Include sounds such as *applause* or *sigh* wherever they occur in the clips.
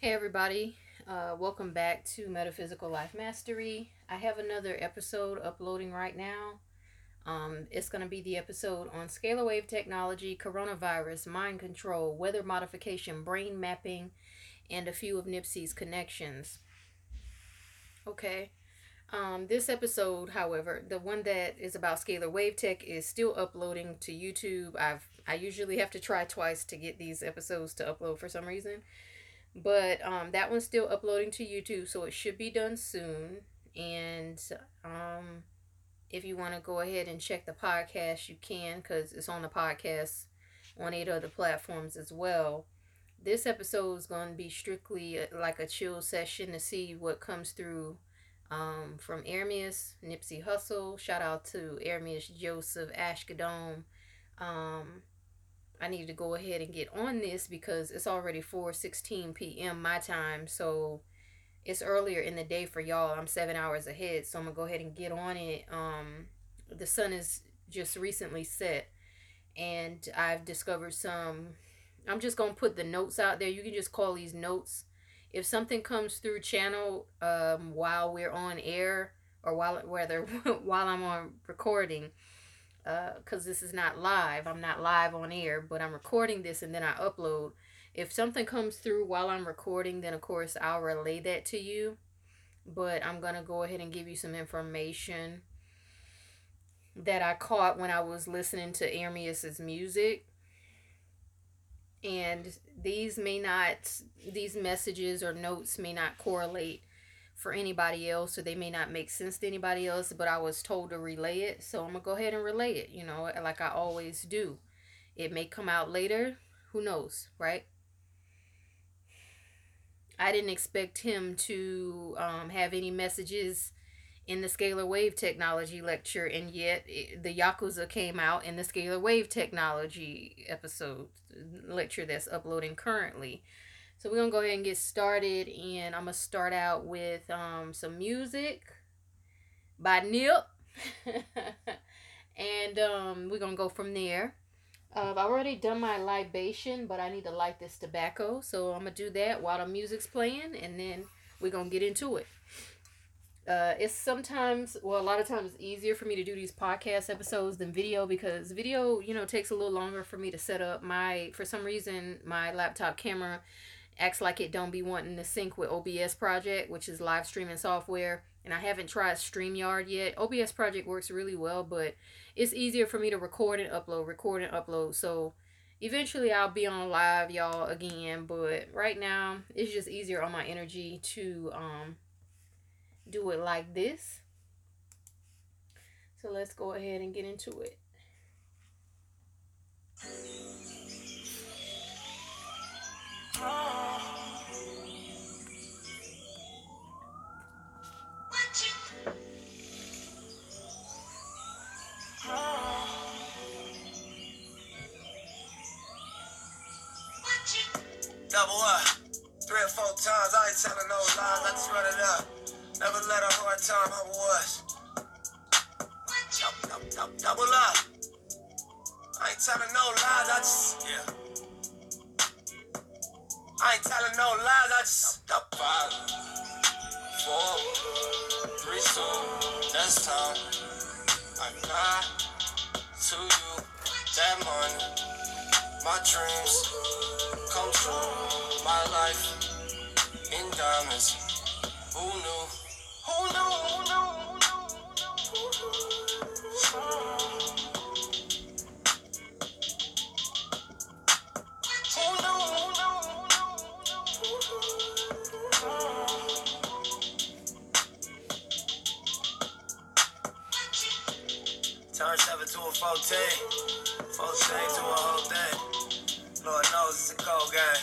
Hey, everybody. Uh, welcome back to Metaphysical Life Mastery. I have another episode uploading right now. Um, it's going to be the episode on scalar wave technology, coronavirus, mind control, weather modification, brain mapping, and a few of Nipsey's connections. Okay. Um, this episode, however, the one that is about scalar wave tech is still uploading to YouTube. I've I usually have to try twice to get these episodes to upload for some reason. But um, that one's still uploading to YouTube, so it should be done soon. And um, if you want to go ahead and check the podcast, you can because it's on the podcast on eight other platforms as well. This episode is going to be strictly uh, like a chill session to see what comes through um, from Ermias, Nipsey Hussle. Shout out to Ermias Joseph Asghedom. Um, I need to go ahead and get on this because it's already 4:16 p.m. my time, so it's earlier in the day for y'all. I'm 7 hours ahead, so I'm going to go ahead and get on it. Um the sun is just recently set and I've discovered some I'm just going to put the notes out there. You can just call these notes. If something comes through channel um while we're on air or while whether *laughs* while I'm on recording, because uh, this is not live. I'm not live on air, but I'm recording this and then I upload. If something comes through while I'm recording, then of course I'll relay that to you. But I'm going to go ahead and give you some information that I caught when I was listening to Ermias's music. And these may not, these messages or notes may not correlate for anybody else or they may not make sense to anybody else but i was told to relay it so i'm gonna go ahead and relay it you know like i always do. It may come out later who knows right? I didn't expect him to um, have any messages in the scalar wave technology lecture and yet it, the yakuza came out in the scalar wave technology episode lecture that's uploading currently so we're gonna go ahead and get started, and I'm gonna start out with um, some music by Nip, *laughs* and um, we're gonna go from there. Uh, I've already done my libation, but I need to light this tobacco, so I'm gonna do that while the music's playing, and then we're gonna get into it. Uh, it's sometimes, well, a lot of times it's easier for me to do these podcast episodes than video because video, you know, takes a little longer for me to set up. My, for some reason, my laptop camera acts like it don't be wanting to sync with OBS Project, which is live streaming software. And I haven't tried StreamYard yet. OBS Project works really well, but it's easier for me to record and upload, record and upload. So eventually I'll be on live, y'all, again. But right now, it's just easier on my energy to um do it like this. So let's go ahead and get into it. Double up. Three or four times, I ain't telling no lies, I just run it up. Never let a hard time humble us. Double, double up. I ain't telling no lies, I just, yeah. I ain't telling no lies, I just up five, four, three, two, that's time. I got to you that money, my dreams come true, my life in diamonds. Who knew? Turn 7 to a 14. 14 to a whole thing. Lord knows it's a cold game.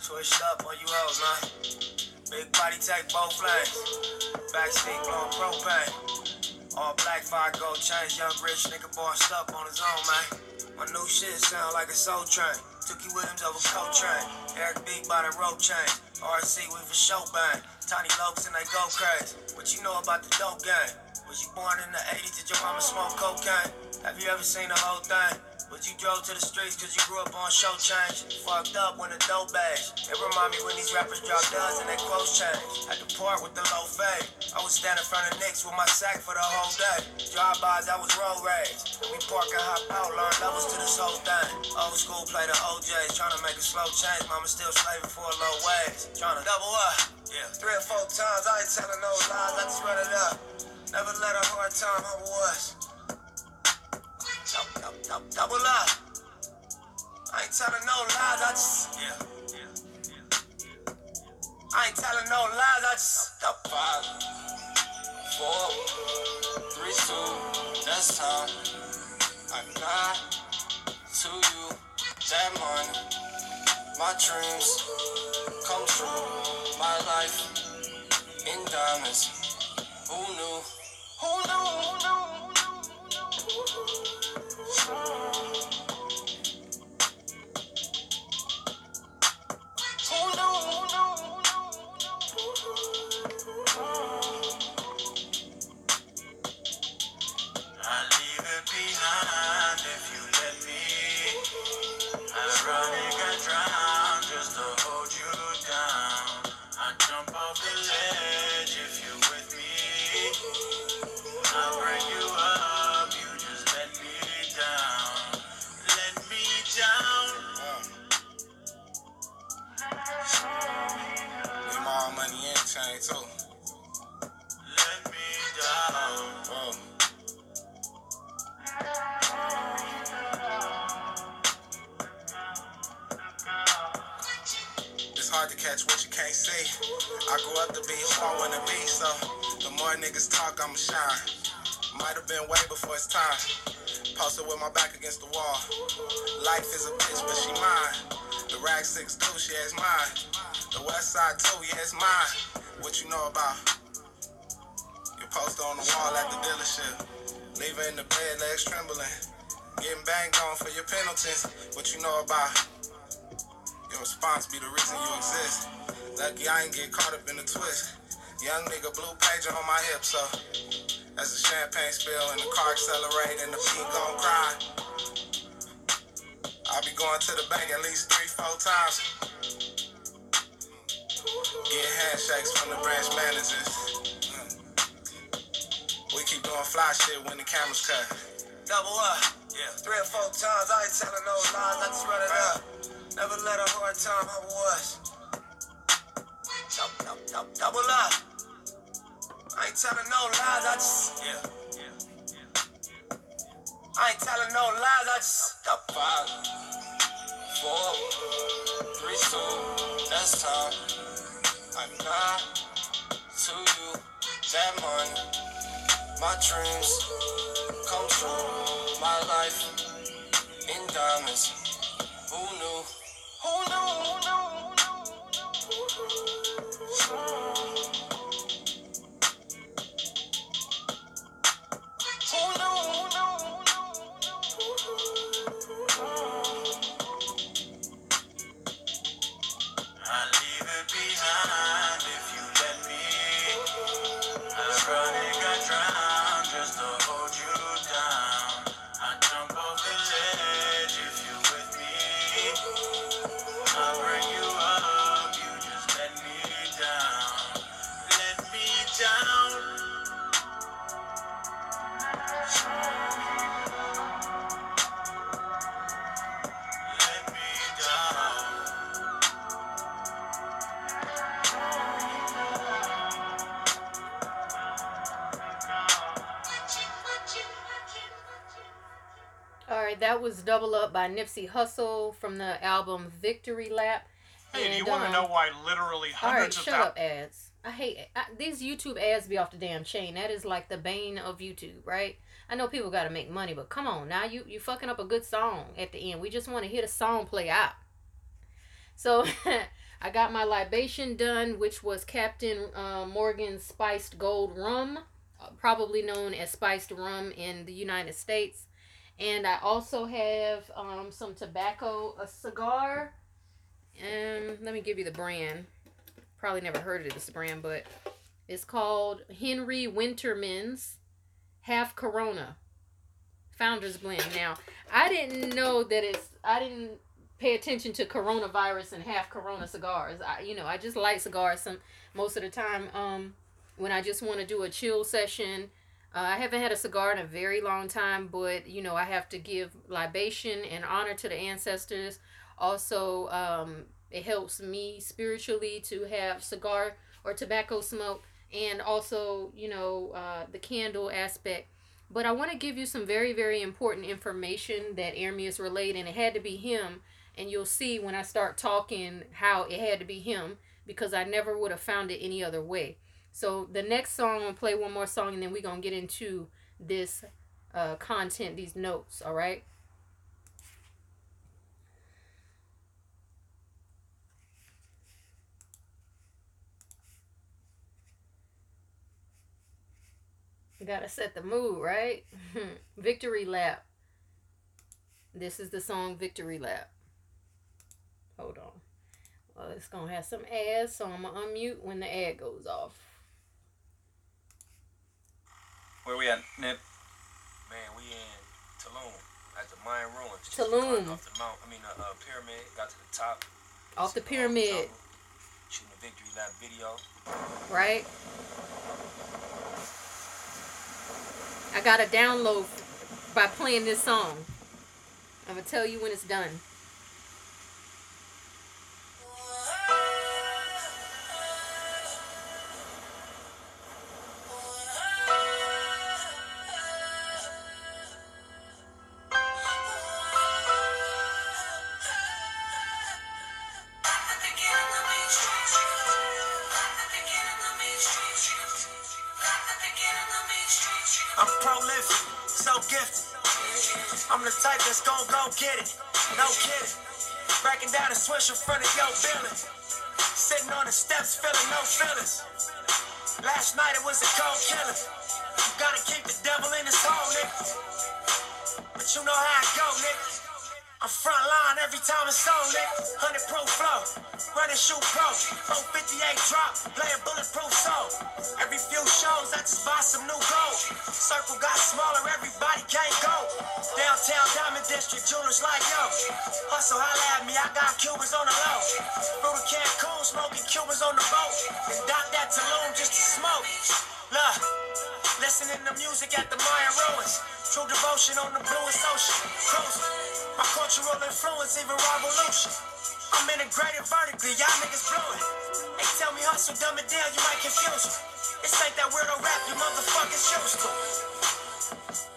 Switched up on you hoes, man. Big body take both lanes. Backseat blowing propane. All black fire gold chains. Young rich nigga bossed up on his own, man. My new shit sound like a soul train. Took you with him over coat train. Eric B by the rope chain. RC we for show bang. Tiny lokes and they go crazy. What you know about the dope game? Was you born in the 80s? Did your mama smoke cocaine? Have you ever seen the whole thing? But you drove to the streets cause you grew up on show change. Fucked up when the dope bags. It remind me when these rappers drop duds and they clothes change. At the park with the low fade. I was standing in front of Knicks with my sack for the whole day. Drive-bys, I was road rage. We park and hop out, learn levels to this whole thing. Old school play the OJs, trying to make a slow change. Mama still slaving for a low wage. Trying to double up. Yeah. Three or four times, I ain't telling no lies, I just run it up. Never let a hard time humble us. Double, double, double up. I ain't telling no lies, I just. Yeah. I ain't telling no lies, I just. Five, four, three, two, that's time. I got to you that money. My dreams come true. My life in diamonds. Who knew? Who knew? Catch what you can't see. I grew up to be who I wanna be, so the more niggas talk, I'ma shine. Might have been way before it's time. Posted with my back against the wall. Life is a bitch, but she mine. The rag six two, she is mine. The west side too, yeah, it's mine. What you know about? Your poster on the wall at the dealership. In the bed, legs trembling. Getting banged on for your penalties. What you know about? Response be the reason you exist. Lucky I ain't get caught up in the twist. Young nigga blue pager on my hip, so as the champagne spill and the car accelerate and the beat gon' cry. I'll be going to the bank at least three, four times. Get handshakes from the branch managers. Hmm. We keep doing fly shit when the cameras cut. Double up, yeah. Three or four times, I ain't telling no lies, I just run it up. Never let a hard time humble us. Double, double, double, up. I ain't telling no lies, I just. Yeah. I ain't telling no lies, I just. Five, four, three, two, that's time. I got to you that money. My dreams come true. My life in diamonds. Who knew? Who knew? Was Double Up by Nipsey Hussle from the album Victory Lap. Hey, do you want to um, know why literally All right, hundreds of shut up, ads. I hate I, these YouTube ads. Be off the damn chain. That is like the bane of YouTube, right? I know people got to make money, but come on, now you you fucking up a good song at the end. We just want to hear the song play out. So *laughs* I got my libation done, which was Captain uh, Morgan's spiced gold rum, uh, probably known as spiced rum in the United States. And I also have um, some tobacco, a cigar. Let me give you the brand. Probably never heard of this brand, but it's called Henri Wintermans half Corona. Founders blend. Now, I didn't know that it's. I didn't pay attention to coronavirus and half Corona cigars. I, you know, I just light cigars some most of the time. Um, when I just want to do a chill session. Uh, I haven't had a cigar in a very long time, but you know, I have to give libation and honor to the ancestors. Also, um, it helps me spiritually to have cigar or tobacco smoke, and also, you know, uh, the candle aspect. But I want to give you some very, very important information that Ermias relayed, and it had to be him. And you'll see when I start talking how it had to be him because I never would have found it any other way. So the next song, I'm gonna play one more song, and then we're gonna get into this uh, content, these notes. All right. Gotta set the mood, right? *laughs* Victory Lap. This is the song Victory Lap. Hold on. Well, it's gonna have some ads, so I'm gonna unmute when the ad goes off. Where we at, Nip? Man, we in Tulum at the Mayan ruins. Tulum. Off the mount, I mean, the uh, pyramid. Got to the top. Off the pyramid, Shooting a victory lap video. right? I got a download by playing this song. I'm gonna tell you when it's done. Can't go. Downtown Diamond District, jewelers like yo. Hustle, holla at me, I got Cubans on the low. Through the Cancun, smoking Cubans on the boat. And dock that Tulum just to smoke. Look, listening to music at the Mayan ruins. True devotion on the bluest ocean. Cruising. My cultural influence, even revolution. I'm integrated vertically, y'all niggas blowing. They tell me hustle, dumb it down, you might confuse me. It's like that weirdo rap you motherfuckers used to.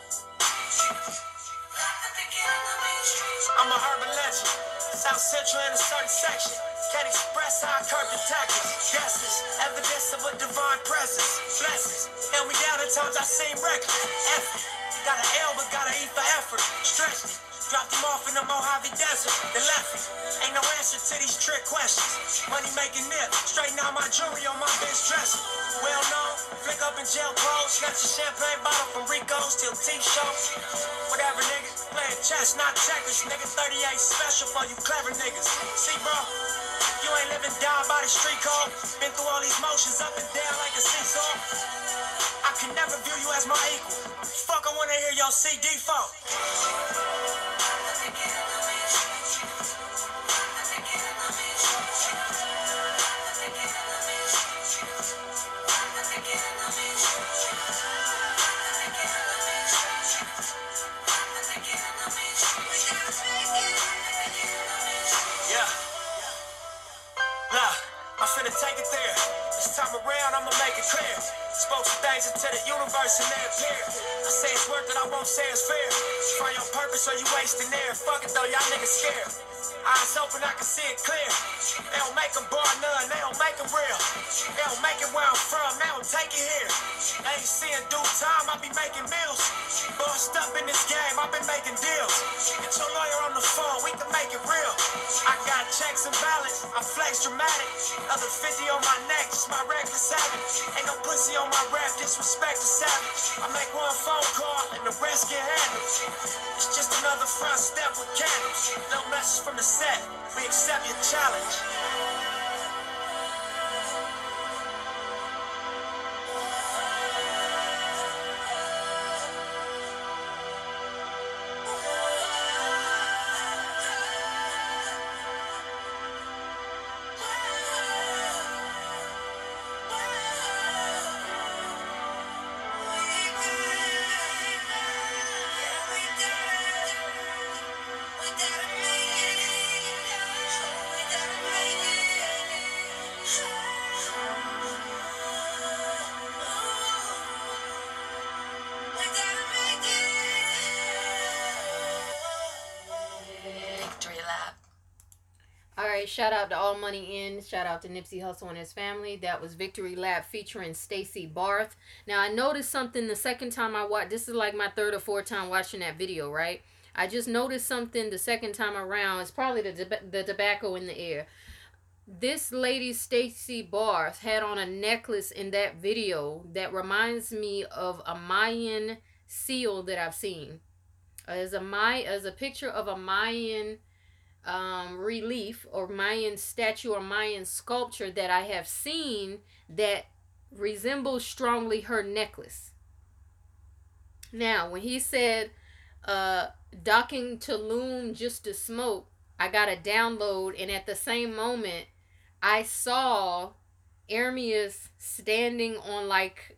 I'm a urban legend. South Central in a certain section. Can't express how I curb the tactics. Guesses, evidence of a divine presence. Blessings, held me down at times I seem reckless. Effort, got an L but got an E for effort. Stretched it. Dropped them off in the Mojave Desert, then left it. Ain't no answer to these trick questions. Money making nip, straighten out my jewelry on my bitch dresser. Well known, flick up in jail clothes, snatch a champagne bottle from Rico's till T-shirts. Whatever, nigga, playing chess, not checkers. Nigga, 38 special for you clever niggas. See, bro, you ain't living down by the street code. Been through all these motions up and down like a seesaw. I can never view you as my equal. Fuck, I wanna hear your CD fault. Things the universe and they appear. I say it's worth it, I won't say it's fair. For your purpose, or you wasting air. Fuck it though, y'all niggas scared. Eyes open, I can see it clear. They don't make them bar none, they don't make them real. They don't make it where I'm from, they don't take it here. They ain't seeing due time, I be making meals. Bossed up in this game, I've been making deals. Get your lawyer on the phone, we can make it real. I got checks and balance, I flex dramatic. Other 50 on my neck, just my reckless habit. Ain't no pussy on my rap, disrespect the savage. I make one phone call and the rest get handled. It's just another front step with candles. No message from the set, we accept your challenge. Shout out to All Money In. Shout out to Nipsey Hussle and his family. That was Victory Lap featuring Stacy Barthe. Now I noticed something the second time I watched. This is like my third or fourth time watching that video, right? I just noticed something the second time around. It's probably the the tobacco in the air. This lady Stacy Barthe had on a necklace in that video that reminds me of a Mayan seal that I've seen. As a May, as a picture of a Mayan um, relief or Mayan statue or Mayan sculpture that I have seen that resembles strongly her necklace. Now, when he said uh, docking Tulum just to smoke, I got a download, and at the same moment, I saw Ermias standing on like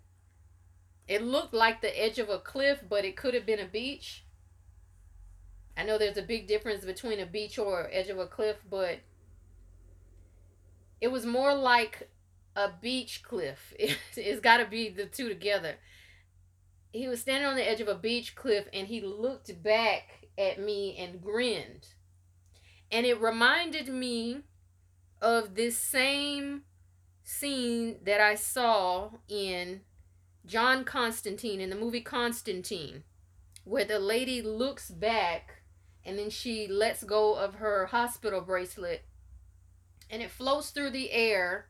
it looked like the edge of a cliff, but it could have been a beach. I know there's a big difference between a beach or edge of a cliff, but it was more like a beach cliff. It, *laughs* it's got to be the two together. He was standing on the edge of a beach cliff and he looked back at me and grinned. And it reminded me of this same scene that I saw in John Constantine in the movie Constantine, where the lady looks back and then she lets go of her hospital bracelet and it floats through the air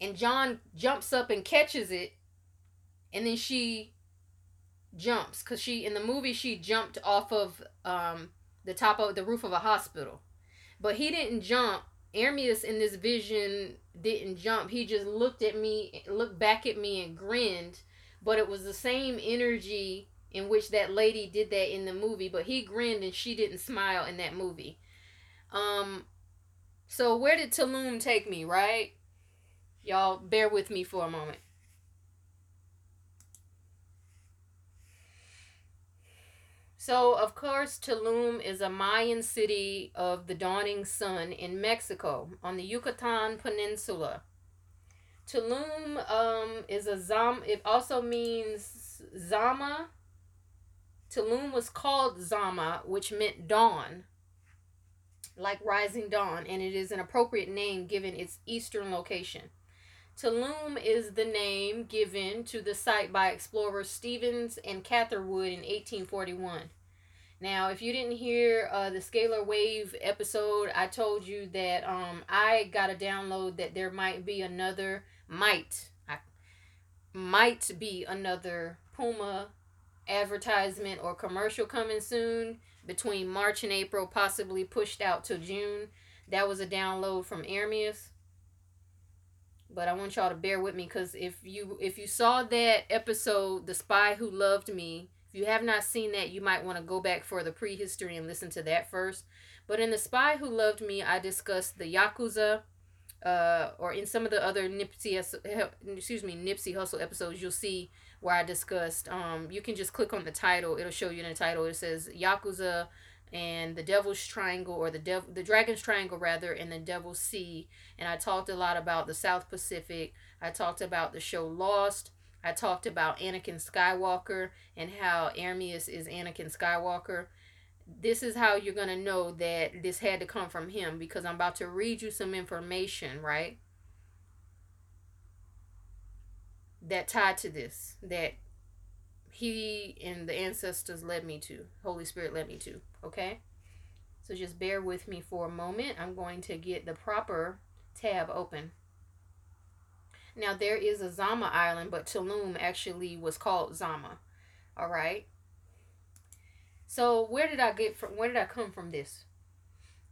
and John jumps up and catches it and then she jumps because she in the movie she jumped off of um, the top of the roof of a hospital but he didn't jump Ermias in this vision didn't jump. He just looked at me, looked back at me, and grinned. But it was the same energy in which that lady did that in the movie. But he grinned and she didn't smile in that movie. Um, so where did Tulum take me? Right, y'all, bear with me for a moment. So, of course, Tulum is a Mayan city of the dawning sun in Mexico on the Yucatan Peninsula. Tulum um, is a zam. It also means zama. Tulum was called zama, which meant dawn, like rising dawn, and it is an appropriate name given its eastern location. Tulum is the name given to the site by explorers Stevens and Catherwood in 1841. Now, if you didn't hear uh, the scalar wave episode, I told you that um, I got a download that there might be another, might, I, might be another Puma advertisement or commercial coming soon between March and April, possibly pushed out to June. That was a download from Ermias. But I want y'all to bear with me because if you if you saw that episode, The Spy Who Loved Me, if you have not seen that, you might want to go back for the prehistory and listen to that first. But in The Spy Who Loved Me, I discussed the Yakuza, uh, or in some of the other Nipsey, excuse me, Nipsey Hussle episodes, you'll see where I discussed. Um, you can just click on the title; it'll show you in the title. It says Yakuza and the Devil's Triangle, or the Devil, the Dragon's Triangle rather, and the Devil's Sea. And I talked a lot about the South Pacific. I talked about the show Lost. I talked about Anakin Skywalker and how Ermias is Anakin Skywalker. This is how you're going to know that this had to come from him because I'm about to read you some information, right? That tied to this, that he and the ancestors led me to, Holy Spirit led me to, okay? So just bear with me for a moment. I'm going to get the proper tab open. Now there is a Zama island, but Tulum actually was called Zama. All right. So where did I get from? Where did I come from this?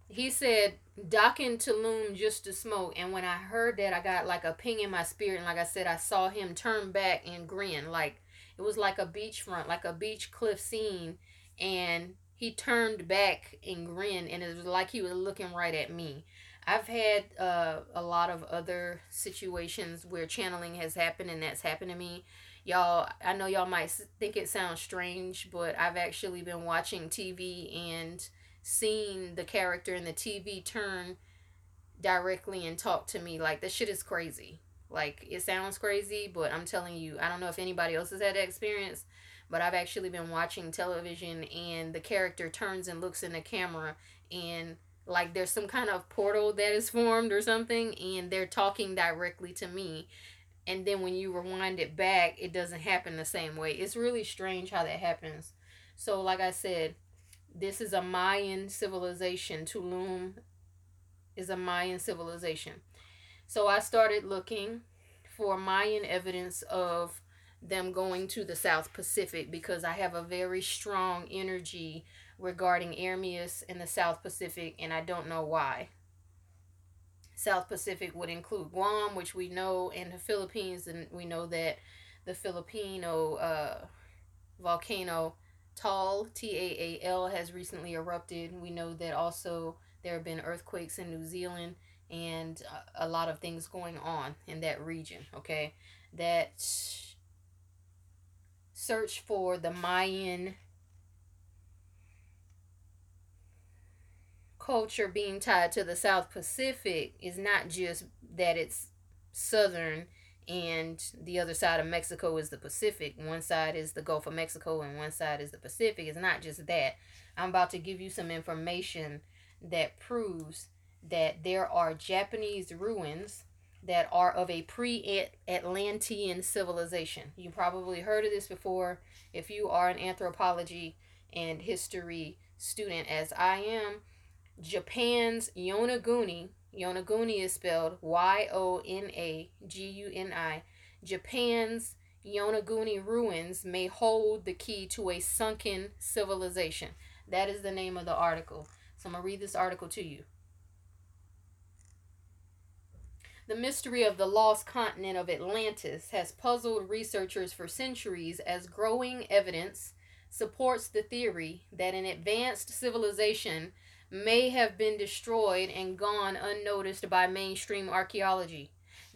He said docking Tulum just to smoke, and when I heard that, I got like a ping in my spirit, and like I said, I saw him turn back and grin, like it was like a beachfront, like a beach cliff scene, and he turned back and grinned, and it was like he was looking right at me. I've had uh, a lot of other situations where channeling has happened, and that's happened to me. Y'all, I know y'all might think it sounds strange, but I've actually been watching TV and seeing the character in the TV turn directly and talk to me. Like, this shit is crazy. Like, it sounds crazy, but I'm telling you, I don't know if anybody else has had that experience, but I've actually been watching television and the character turns and looks in the camera and like there's some kind of portal that is formed or something and they're talking directly to me and then when you rewind it back it doesn't happen the same way it's really strange how that happens so like i said this is a mayan civilization tulum is a mayan civilization so i started looking for mayan evidence of them going to the south pacific because i have a very strong energy regarding Ermias in the South Pacific, and I don't know why. South Pacific would include Guam, which we know, and the Philippines, and we know that the Filipino uh, volcano Taal, T A A L, has recently erupted. We know that also there have been earthquakes in New Zealand and uh, a lot of things going on in that region. Okay, that search for the Mayan culture being tied to the South Pacific is not just that it's southern and the other side of Mexico is the Pacific. One side is the Gulf of Mexico and one side is the Pacific. It's not just that. I'm about to give you some information that proves that there are Japanese ruins that are of a pre Atlantean civilization. You probably heard of this before if you are an anthropology and history student, as I am Japan's Yonaguni, Yonaguni is spelled Y O N A G U N I. Japan's Yonaguni ruins may hold the key to a sunken civilization. That is the name of the article. So I'm going to read this article to you. The mystery of the lost continent of Atlantis has puzzled researchers for centuries as growing evidence supports the theory that an advanced civilization may have been destroyed and gone unnoticed by mainstream archaeology.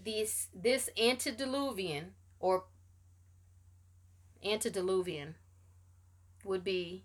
This this antediluvian or antediluvian would be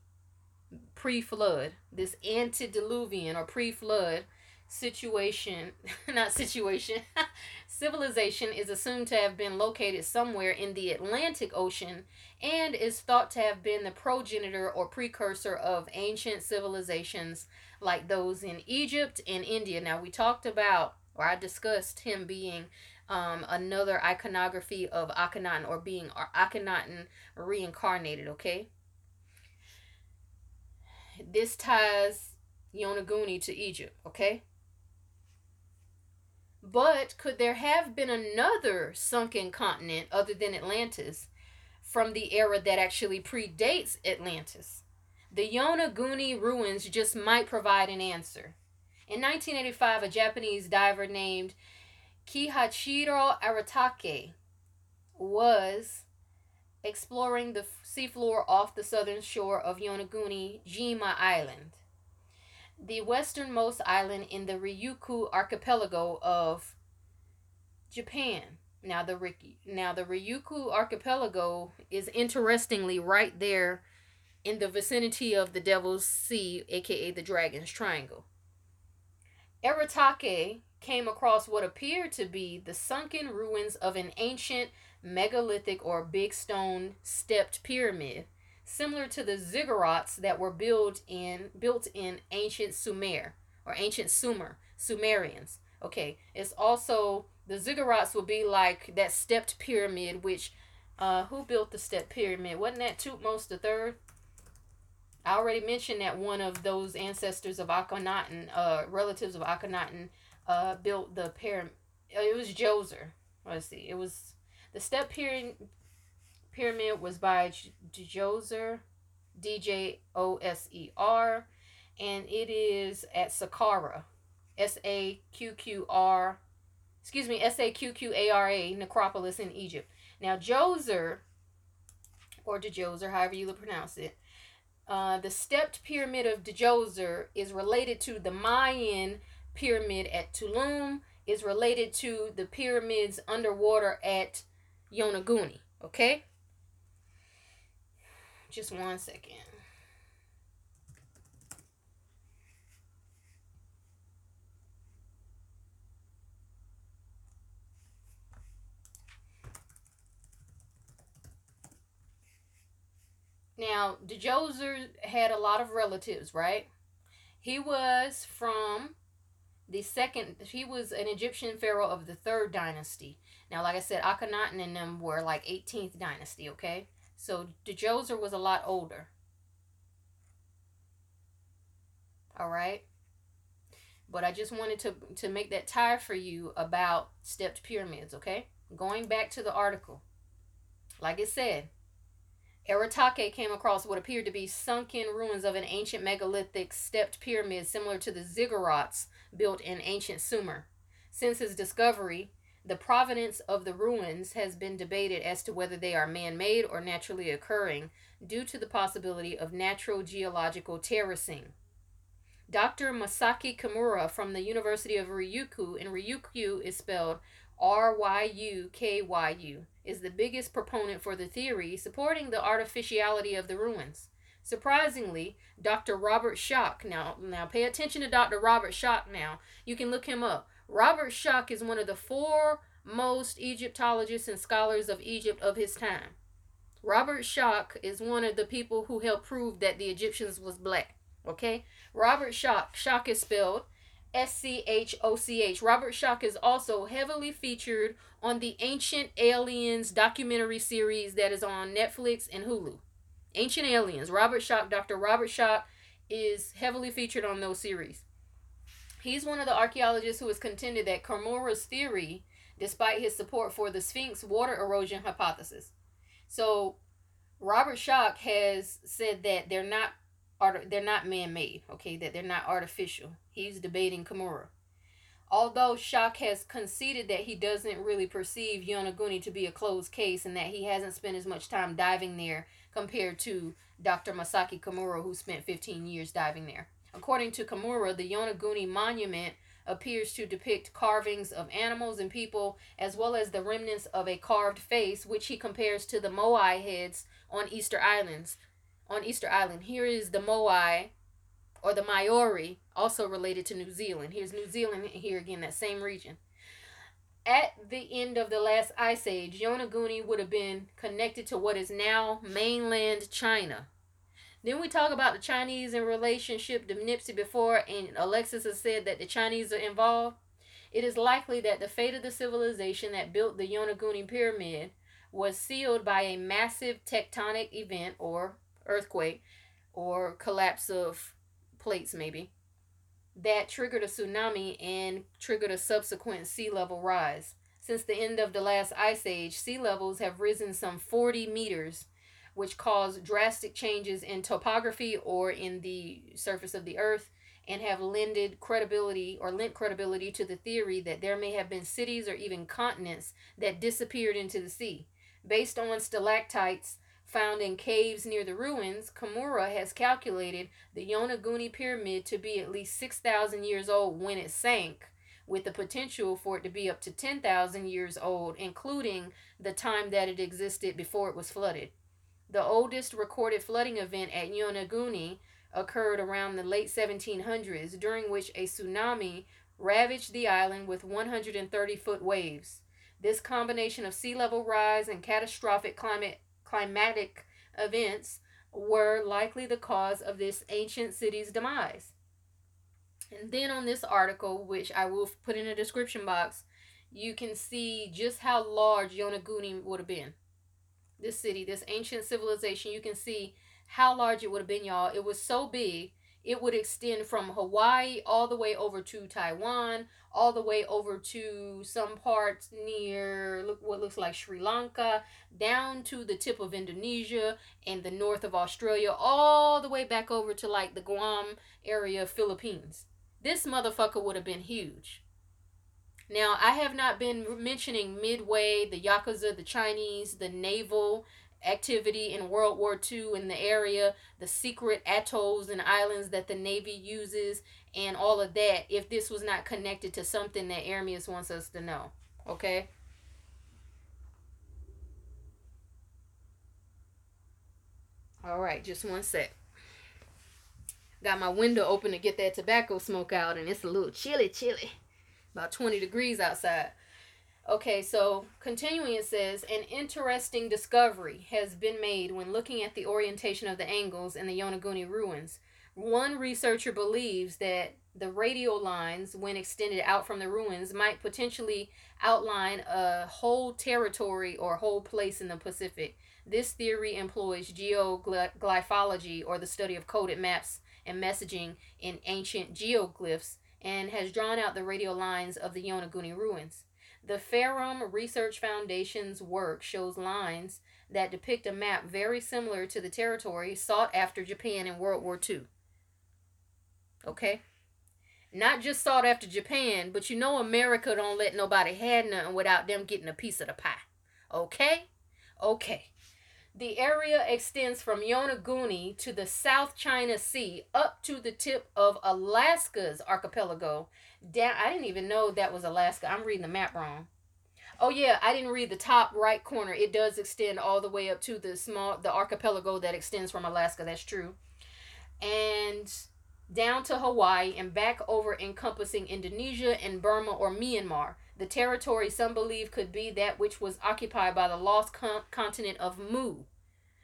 pre-flood. This antediluvian or pre-flood situation, *laughs* not situation, *laughs* civilization is assumed to have been located somewhere in the Atlantic Ocean and is thought to have been the progenitor or precursor of ancient civilizations like those in Egypt and India. Now, we talked about, or I discussed him being um, another iconography of Akhenaten or being Akhenaten reincarnated, okay? This ties Yonaguni to Egypt, okay? But could there have been another sunken continent other than Atlantis from the era that actually predates Atlantis? The Yonaguni ruins just might provide an answer. In 1985, a Japanese diver named Kihachiro Aratake was exploring the seafloor off the southern shore of Yonaguni, Jima Island, the westernmost island in the Ryukyu archipelago of Japan. Now the now the Ryukyu archipelago is interestingly right there in the vicinity of the Devil's Sea, aka the Dragon's Triangle. Aratake came across what appeared to be the sunken ruins of an ancient megalithic or big stone stepped pyramid, similar to the ziggurats that were built in built in ancient Sumer or ancient Sumer, Sumerians. Okay, it's also the ziggurats would be like that stepped pyramid, which uh, who built the step pyramid? Wasn't that Thutmose the third? I already mentioned that one of those ancestors of Akhenaten, uh, relatives of Akhenaten, uh, built the pyramid. It was Djoser. Let's see. It was the step pyramid. Pyramid was by Djoser, D J O S E R, and it is at Saqqara, S A Q Q R, excuse me, S A Q Q A R A necropolis in Egypt. Now Djoser, or Djoser, however you pronounce it, uh, the stepped pyramid of Djoser is related to the Mayan pyramid at Tulum, is related to the pyramids underwater at Yonaguni. Okay? Just one second. Now, Djoser had a lot of relatives, right? He was from the second, he was an Egyptian pharaoh of the third dynasty. Now, like I said, Akhenaten and them were like 18th dynasty, okay? So Djoser was a lot older. All right? But I just wanted to, to make that tie for you about stepped pyramids, okay? Going back to the article. Like it said, Aratake came across what appeared to be sunken ruins of an ancient megalithic stepped pyramid similar to the ziggurats built in ancient Sumer. Since his discovery, the provenance of the ruins has been debated as to whether they are man made or naturally occurring due to the possibility of natural geological terracing. Dr. Masaki Kimura from the University of Ryukyu, and Ryukyu is spelled R Y U K Y U, is the biggest proponent for the theory supporting the artificiality of the ruins. Surprisingly, Dr. Robert Schoch, now now pay attention to Dr. Robert Schoch now. You can look him up. Robert Schoch is one of the foremost Egyptologists and scholars of Egypt of his time. Robert Schoch is one of the people who helped prove that the Egyptians was black. Okay? Robert Schoch, Schoch is spelled S C H O C H. Robert Schoch is also heavily featured on the Ancient Aliens documentary series that is on Netflix and Hulu. Ancient Aliens. Robert Schoch, Dr. Robert Schoch is heavily featured on those series. He's one of the archaeologists who has contended that Kimura's theory, despite his support for the Sphinx water erosion hypothesis. So, Robert Schoch has said that they're not art they're not man-made, okay? That they're not artificial. He's debating Kimura. Although Schoch has conceded that he doesn't really perceive Yonaguni to be a closed case and that he hasn't spent as much time diving there compared to Dr. Masaki Kimura, who spent 15 years diving there. According to Kimura, the Yonaguni monument appears to depict carvings of animals and people, as well as the remnants of a carved face, which he compares to the Moai heads on Easter Islands. On Easter Island, here is the Moai or the Maori, also related to New Zealand. Here's New Zealand here again, that same region. At the end of the last ice age, Yonaguni would have been connected to what is now mainland China. Then we talk about the Chinese in relationship to Nipsey before, and Alexis has said that the Chinese are involved. It is likely that the fate of the civilization that built the Yonaguni pyramid was sealed by a massive tectonic event or earthquake or collapse of plates, maybe, that triggered a tsunami and triggered a subsequent sea level rise. Since the end of the last ice age, sea levels have risen some 40 meters which cause drastic changes in topography or in the surface of the earth and have lended credibility or lent credibility to the theory that there may have been cities or even continents that disappeared into the sea. Based on stalactites found in caves near the ruins, Kimura has calculated the Yonaguni pyramid to be at least 6,000 years old when it sank, with the potential for it to be up to 10,000 years old, including the time that it existed before it was flooded. The oldest recorded flooding event at Yonaguni occurred around the late 1700s, during which a tsunami ravaged the island with 130 foot waves. This combination of sea level rise and catastrophic climate climatic events were likely the cause of this ancient city's demise. And then on this article, which I will put in the description box, you can see just how large Yonaguni would have been this city, this ancient civilization, you can see how large it would have been, y'all. It was so big, it would extend from Hawaii all the way over to Taiwan, all the way over to some parts near look what looks like Sri Lanka, down to the tip of Indonesia and the north of Australia, all the way back over to like the Guam area, of Philippines. This motherfucker would have been huge. Now, I have not been mentioning Midway, the Yakuza, the Chinese, the naval activity in World War II in the area, the secret atolls and islands that the Navy uses, and all of that, if this was not connected to something that Ermias wants us to know. Okay? All right, just one sec. Got my window open to get that tobacco smoke out, and it's a little chilly, chilly about 20 degrees outside. Okay, so continuing it says an interesting discovery has been made when looking at the orientation of the angles in the Yonaguni ruins. One researcher believes that the radial lines, when extended out from the ruins, might potentially outline a whole territory or whole place in the Pacific. This theory employs geoglyphology, or the study of coded maps and messaging in ancient geoglyphs, and has drawn out the radial lines of the Yonaguni ruins. The Ferrum Research Foundation's work shows lines that depict a map very similar to the territory sought after Japan in World War II. Okay? Not just sought after Japan, but you know America don't let nobody have nothing without them getting a piece of the pie. Okay? Okay. The area extends from Yonaguni to the South China Sea up to the tip of Alaska's archipelago. Down, I didn't even know that was Alaska. I'm reading the map wrong. Oh yeah, I didn't read the top right corner. It does extend all the way up to the small the archipelago that extends from Alaska. That's true. And down to Hawaii and back over encompassing Indonesia and Burma or Myanmar. The territory some believe could be that which was occupied by the lost con- continent of Mu,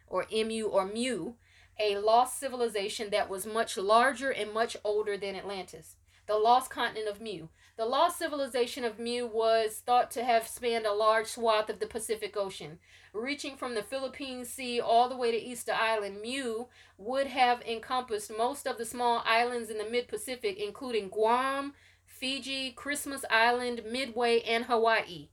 or Mu or Mu, a lost civilization that was much larger and much older than Atlantis. The lost continent of Mu. The lost civilization of Mu was thought to have spanned a large swath of the Pacific Ocean. Reaching from the Philippine Sea all the way to Easter Island, Mu would have encompassed most of the small islands in the mid Pacific, including Guam, Fiji, Christmas Island, Midway, and Hawaii.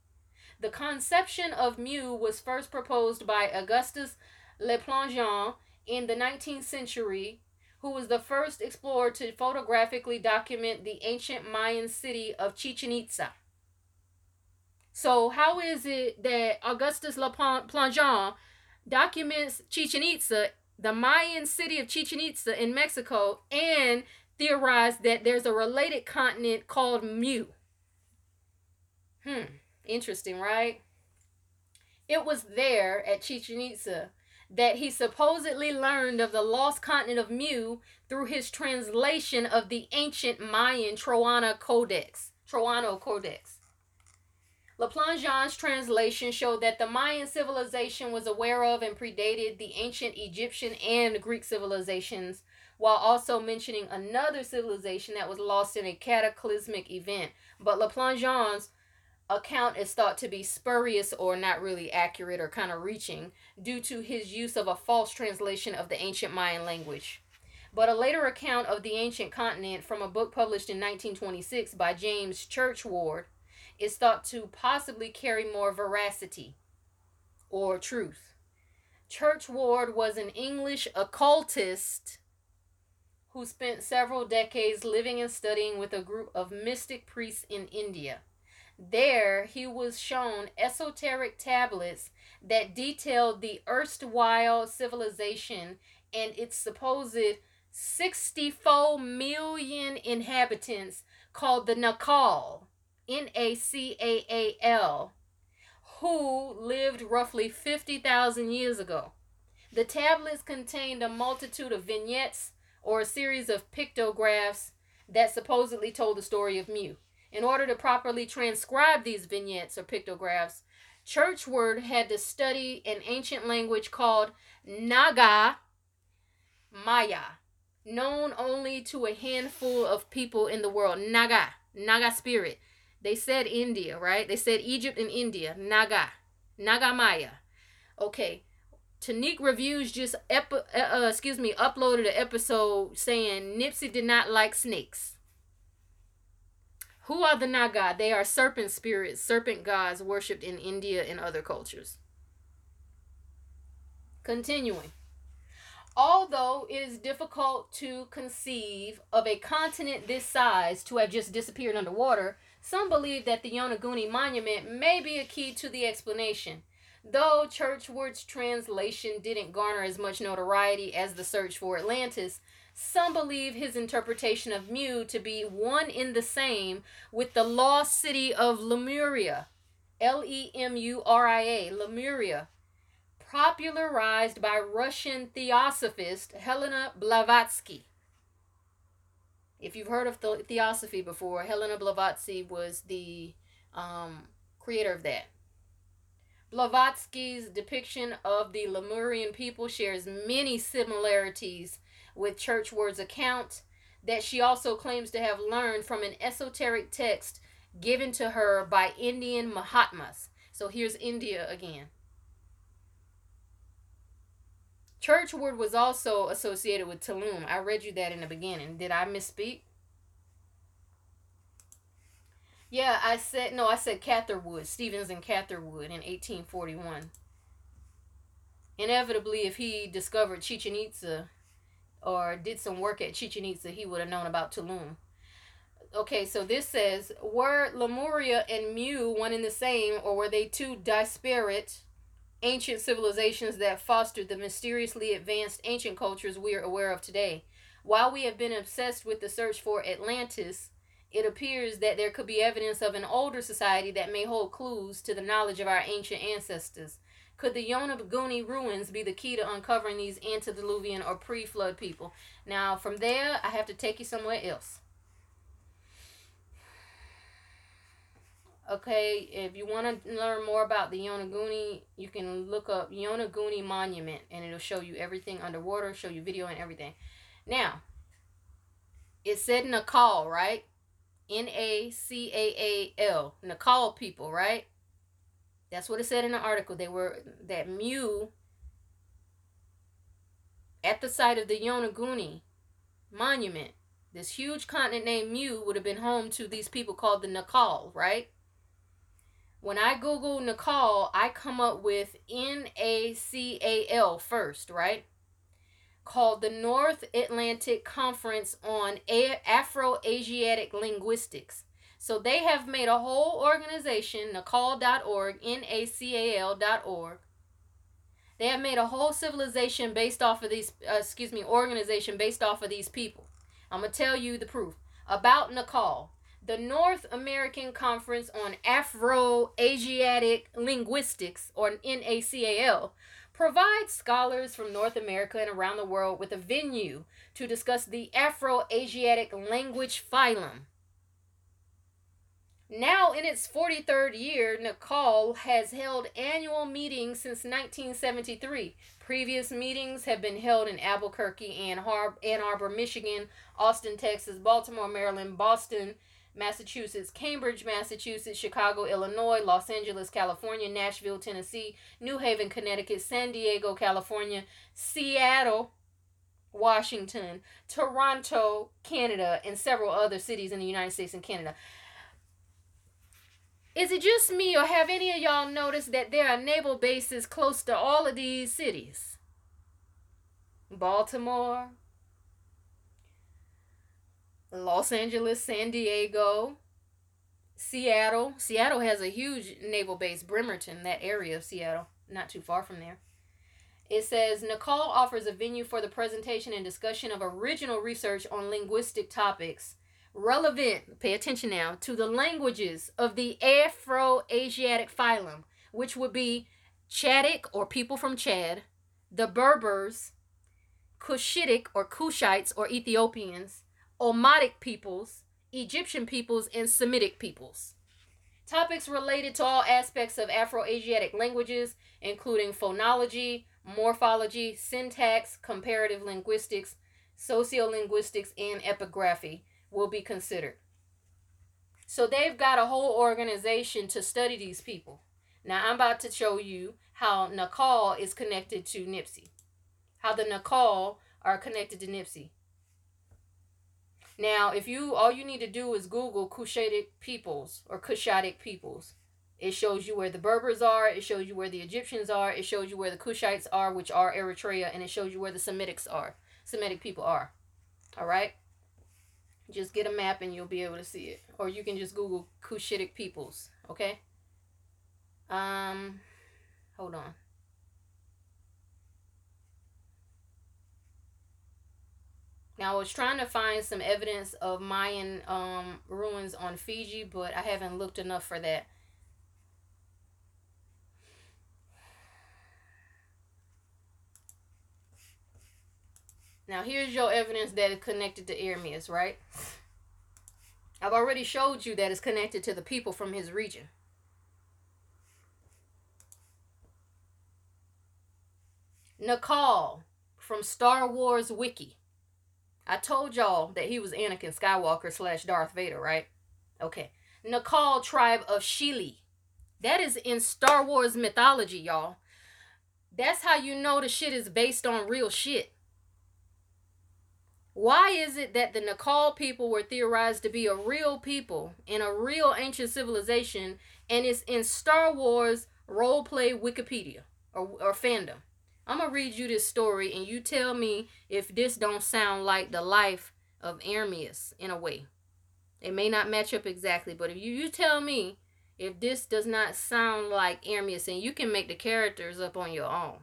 The conception of Mu was first proposed by Augustus Le Plongeon in the 19th century, who was the first explorer to photographically document the ancient Mayan city of Chichen Itza. So, how is it that Augustus Le Plongeon documents Chichen Itza, the Mayan city of Chichen Itza in Mexico, and theorized that there's a related continent called Mu. Hmm, interesting, right? It was there at Chichen Itza that he supposedly learned of the lost continent of Mu through his translation of the ancient Mayan Troana Codex. Troano Codex. Plongeon's translation showed that the Mayan civilization was aware of and predated the ancient Egyptian and Greek civilizations while also mentioning another civilization that was lost in a cataclysmic event. But Le Plongeon's account is thought to be spurious or not really accurate or kind of reaching due to his use of a false translation of the ancient Mayan language. But a later account of the ancient continent from a book published in 1926 by James Churchward is thought to possibly carry more veracity or truth. Churchward was an English occultist who spent several decades living and studying with a group of mystic priests in India. There, he was shown esoteric tablets that detailed the erstwhile civilization and its supposed 64 million inhabitants called the Naacal, N A C A A L, who lived roughly 50,000 years ago. The tablets contained a multitude of vignettes, or a series of pictographs that supposedly told the story of Mu. In order to properly transcribe these vignettes or pictographs, Churchward had to study an ancient language called Naga Maya, known only to a handful of people in the world. Naga, Naga spirit. They said India, right? They said Egypt and India. Naga, Naga Maya. Okay, Tanique Reviews just ep- uh, excuse me uploaded an episode saying Nipsey did not like snakes. Who are the Naga? They are serpent spirits, serpent gods worshipped in India and other cultures. Continuing. Although it is difficult to conceive of a continent this size to have just disappeared underwater, some believe that the Yonaguni monument may be a key to the explanation. Though Churchward's translation didn't garner as much notoriety as the search for Atlantis, some believe his interpretation of Mu to be one in the same with the lost city of Lemuria, L E M U R I A, Lemuria, popularized by Russian theosophist Helena Blavatsky. If you've heard of theosophy before, Helena Blavatsky was the um, creator of that. Blavatsky's depiction of the Lemurian people shares many similarities with Churchward's account that she also claims to have learned from an esoteric text given to her by Indian Mahatmas. So here's India again. Churchward was also associated with Tulum. I read you that in the beginning. Did I misspeak? Yeah, I said no. I said Catherwood, Stephens and Catherwood in 1841. Inevitably, if he discovered Chichen Itza or did some work at Chichen Itza, he would have known about Tulum. Okay, so this says were Lemuria and Mu one and the same, or were they two disparate ancient civilizations that fostered the mysteriously advanced ancient cultures we are aware of today? While we have been obsessed with the search for Atlantis, it appears that there could be evidence of an older society that may hold clues to the knowledge of our ancient ancestors. Could the Yonaguni ruins be the key to uncovering these antediluvian or pre flood people? Now, from there, I have to take you somewhere else. Okay, if you want to learn more about the Yonaguni, you can look up Yonaguni Monument and it'll show you everything underwater, show you video and everything. Now, it said Naacal, right? N A C A A L. Naacal people, right? That's what it said in the article. They were that Mu at the site of the Yonaguni monument. This huge continent named Mu would have been home to these people called the Naacal, right? When I Google Naacal, I come up with N A C A L first, right? Called the North Atlantic Conference on Afro Asiatic Linguistics. So they have made a whole organization, nacal.org, N A C A L.org. They have made a whole civilization based off of these, uh, excuse me, organization based off of these people. I'm going to tell you the proof. About NACAL, the North American Conference on Afro Asiatic Linguistics, or NACAL, provides scholars from North America and around the world with a venue to discuss the Afro Asiatic language phylum. Now, in its 43rd year, NACAL has held annual meetings since 1973. Previous meetings have been held in Albuquerque, Ann, Har- Ann Arbor, Michigan, Austin, Texas, Baltimore, Maryland, Boston, Massachusetts, Cambridge, Massachusetts, Chicago, Illinois, Los Angeles, California, Nashville, Tennessee, New Haven, Connecticut, San Diego, California, Seattle, Washington, Toronto, Canada, and several other cities in the United States and Canada. Is it just me, or have any of y'all noticed that there are naval bases close to all of these cities? Baltimore, Los Angeles, San Diego, Seattle. Seattle has a huge naval base, Bremerton, that area of Seattle, not too far from there. It says NACAL offers a venue for the presentation and discussion of original research on linguistic topics relevant, pay attention now, to the languages of the Afro Asiatic phylum, which would be Chadic or people from Chad, the Berbers, Cushitic or Cushites or Ethiopians, Omotic peoples, Egyptian peoples, and Semitic peoples. Topics related to all aspects of Afro Asiatic languages, including phonology, morphology, syntax, comparative linguistics, sociolinguistics, and epigraphy will be considered. So they've got a whole organization to study these people. Now I'm about to show you how Naacal is connected to Nipsey. How the Naacal are connected to Nipsey. Now, if you all you need to do is Google Cushitic peoples or Cushitic peoples. It shows you where the Berbers are, it shows you where the Egyptians are, it shows you where the Cushites are, which are Eritrea, and it shows you where the Semitics are. Semitic people are. All right? Just get a map and you'll be able to see it. Or you can just Google Cushitic peoples, okay? Um, hold on. Now, I was trying to find some evidence of Mayan um, ruins on Fiji, but I haven't looked enough for that. Now here's your evidence that is connected to Ermias, right? I've already showed you that it's connected to the people from his region. Naacal from Star Wars Wiki. I told y'all that he was Anakin Skywalker slash Darth Vader, right? Okay. Naacal tribe of Shili. That is in Star Wars mythology, y'all. That's how you know the shit is based on real shit. Why is it that the Naacal people were theorized to be a real people in a real ancient civilization and it's in Star Wars roleplay Wikipedia or, or fandom? I'm gonna read you this story and you tell me if this don't sound like the life of Ermias in a way. It may not match up exactly, but if you, you tell me if this does not sound like Ermias and you can make the characters up on your own.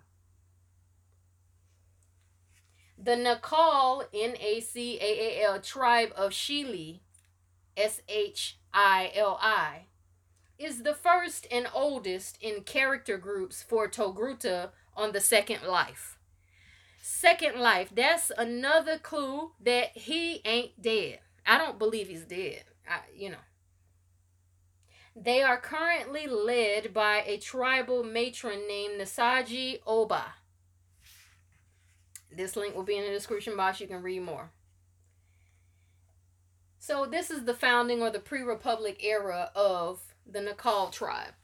The Naacal, N A C A A L, tribe of Shili, S H I L I, is the first and oldest in character groups for Togruta on the second life. Second life, that's another clue that he ain't dead. I don't believe he's dead. I, you know. They are currently led by a tribal matron named Nasaji Oba. This link will be in the description box. You can read more. So, this is the founding or the pre Republic era of the Naacal tribe.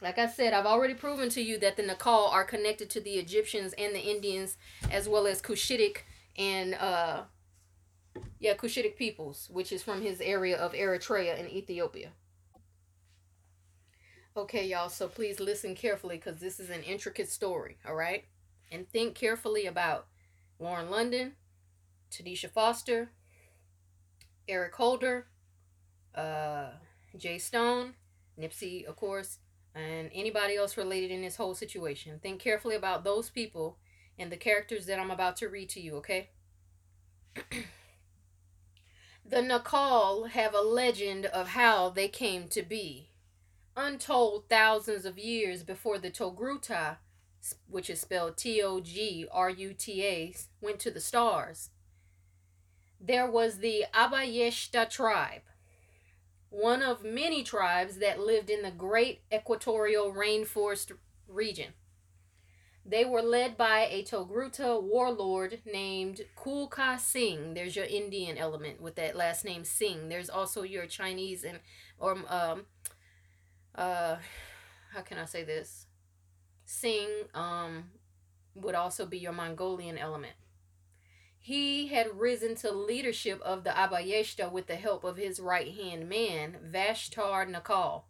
Like I said, I've already proven to you that the Naacal are connected to the Egyptians and the Indians, as well as Cushitic and uh, yeah, Cushitic peoples, which is from his area of Eritrea and Ethiopia. Okay, y'all, so please listen carefully because this is an intricate story, all right? And think carefully about Lauren London, Tanisha Foster, Eric Holder, uh, Jay Stone, Nipsey, of course, and anybody else related in this whole situation. Think carefully about those people and the characters that I'm about to read to you, okay? *clears throat* The Naacal have a legend of how they came to be. Untold thousands of years before the Togruta, which is spelled T O G R U T A, went to the stars, there was the Abayeshta tribe, one of many tribes that lived in the great equatorial rainforest region. They were led by a Togruta warlord named Kulka Singh. There's your Indian element with that last name Singh. There's also your Chinese and or um uh how can I say this? Singh um would also be your Mongolian element. He had risen to leadership of the Abayeshta with the help of his right hand man, Vashtar Naacal.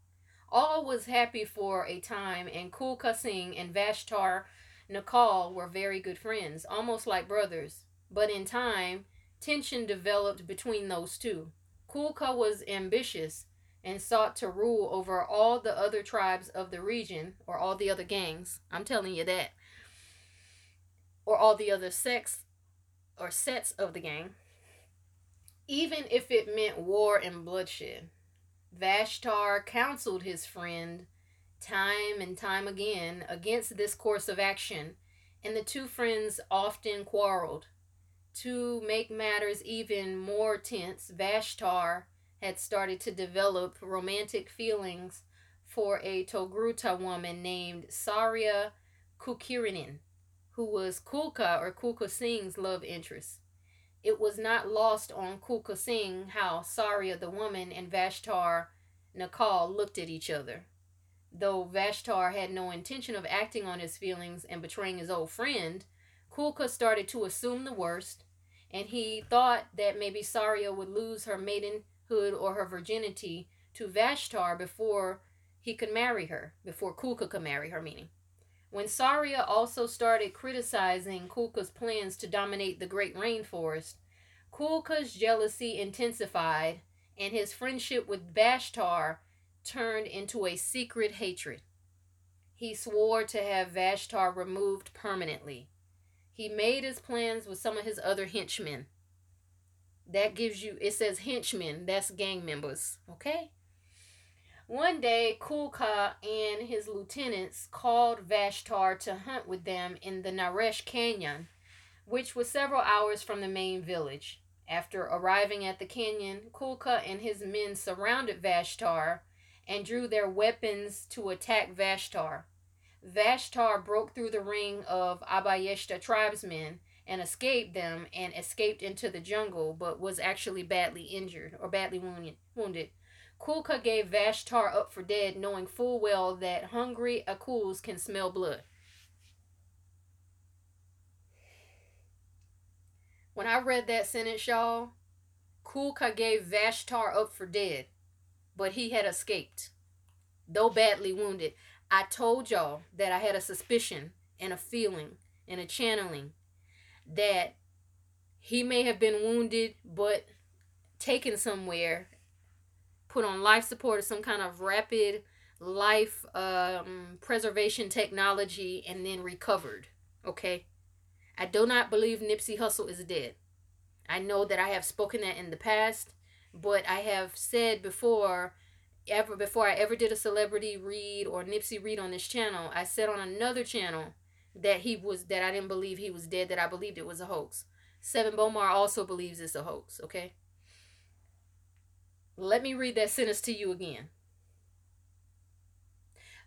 All was happy for a time, and Kulka Singh and Vashtar Naacal were very good friends, almost like brothers. But in time, tension developed between those two. Kulka was ambitious and sought to rule over all the other tribes of the region or all the other gangs. I'm telling you that. Or all the other sects or sets of the gang. Even if it meant war and bloodshed. Vashtar counseled his friend time and time again against this course of action, and the two friends often quarreled. To make matters even more tense, Vashtar had started to develop romantic feelings for a Togruta woman named Saria Kukirinin, who was Kulka or Kulka Singh's love interest. It was not lost on Kulka Singh how Saria the woman and Vashtar Naacal looked at each other. Though Vashtar had no intention of acting on his feelings and betraying his old friend, Kulka started to assume the worst, and he thought that maybe Saria would lose her maidenhood or her virginity to Vashtar before he could marry her, before Kulka could marry her, meaning. When Saria also started criticizing Kulka's plans to dominate the great rainforest, Kulka's jealousy intensified, and his friendship with Vashtar turned into a secret hatred. He swore to have Vashtar removed permanently. He made his plans with some of his other henchmen. That gives you, it says henchmen, that's gang members, okay? One day, Kulka and his lieutenants called Vashtar to hunt with them in the Naresh Canyon, which was several hours from the main village. After arriving at the canyon, Kulka and his men surrounded Vashtar and drew their weapons to attack Vashtar. Vashtar broke through the ring of Abayeshta tribesmen and escaped them and escaped into the jungle, but was actually badly injured or badly wounded. Kulka gave Vashtar up for dead, knowing full well that hungry Akuls can smell blood. When I read that sentence, y'all, Kulka gave Vashtar up for dead, but he had escaped, though badly wounded. I told y'all that I had a suspicion and a feeling and a channeling that he may have been wounded but taken somewhere, put on life support or some kind of rapid life um, preservation technology, and then recovered. Okay? I do not believe Nipsey Hussle is dead. I know that I have spoken that in the past, but I have said before ever before I ever did a celebrity read or Nipsey read on this channel, I said on another channel that he was that I didn't believe he was dead, that I believed it was a hoax. Seven Bomar also believes it's a hoax, okay? Let me read that sentence to you again.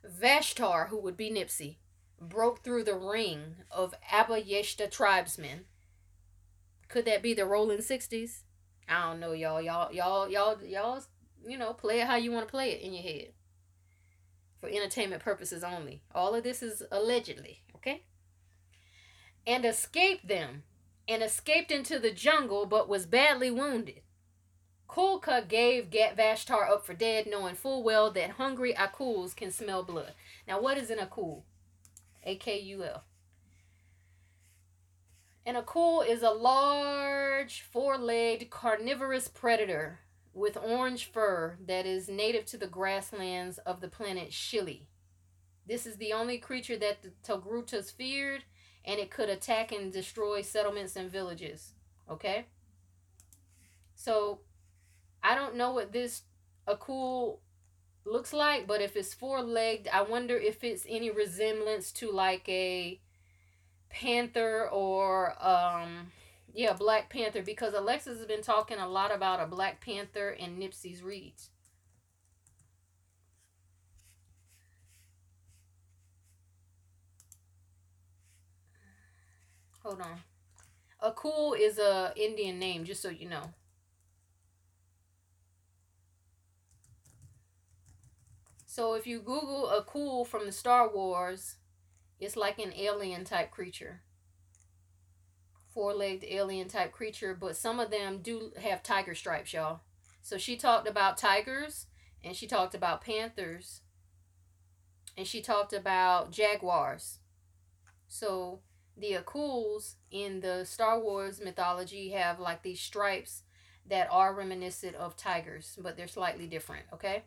Vashtar, who would be Nipsey, broke through the ring of Abayeshta tribesmen. Could that be the rolling sixties? I don't know, y'all. Y'all, y'all, y'all, y'all. You know, play it how you want to play it in your head. For entertainment purposes only. All of this is allegedly, okay? And escaped them, and escaped into the jungle, but was badly wounded. Kulka gave Vashtar up for dead, knowing full well that hungry Akuls can smell blood. Now, what is an Akul? A K U L. An akul is a large, four legged carnivorous predator with orange fur that is native to the grasslands of the planet Shili. This is the only creature that the Togrutas feared, and it could attack and destroy settlements and villages. Okay? So, I don't know what this akul looks like, but if it's four legged, I wonder if it's any resemblance to like a panther or um yeah, Black Panther because Alexis has been talking a lot about a Black Panther in Nipsey's reads. Hold on. Akul is a Indian name, just so you know. So if you Google Akul from the Star Wars, it's like an alien type creature. Four legged alien type creature, but some of them do have tiger stripes, y'all. So she talked about tigers and she talked about panthers and she talked about jaguars. So the Akuls in the Star Wars mythology have like these stripes that are reminiscent of tigers, but they're slightly different, okay?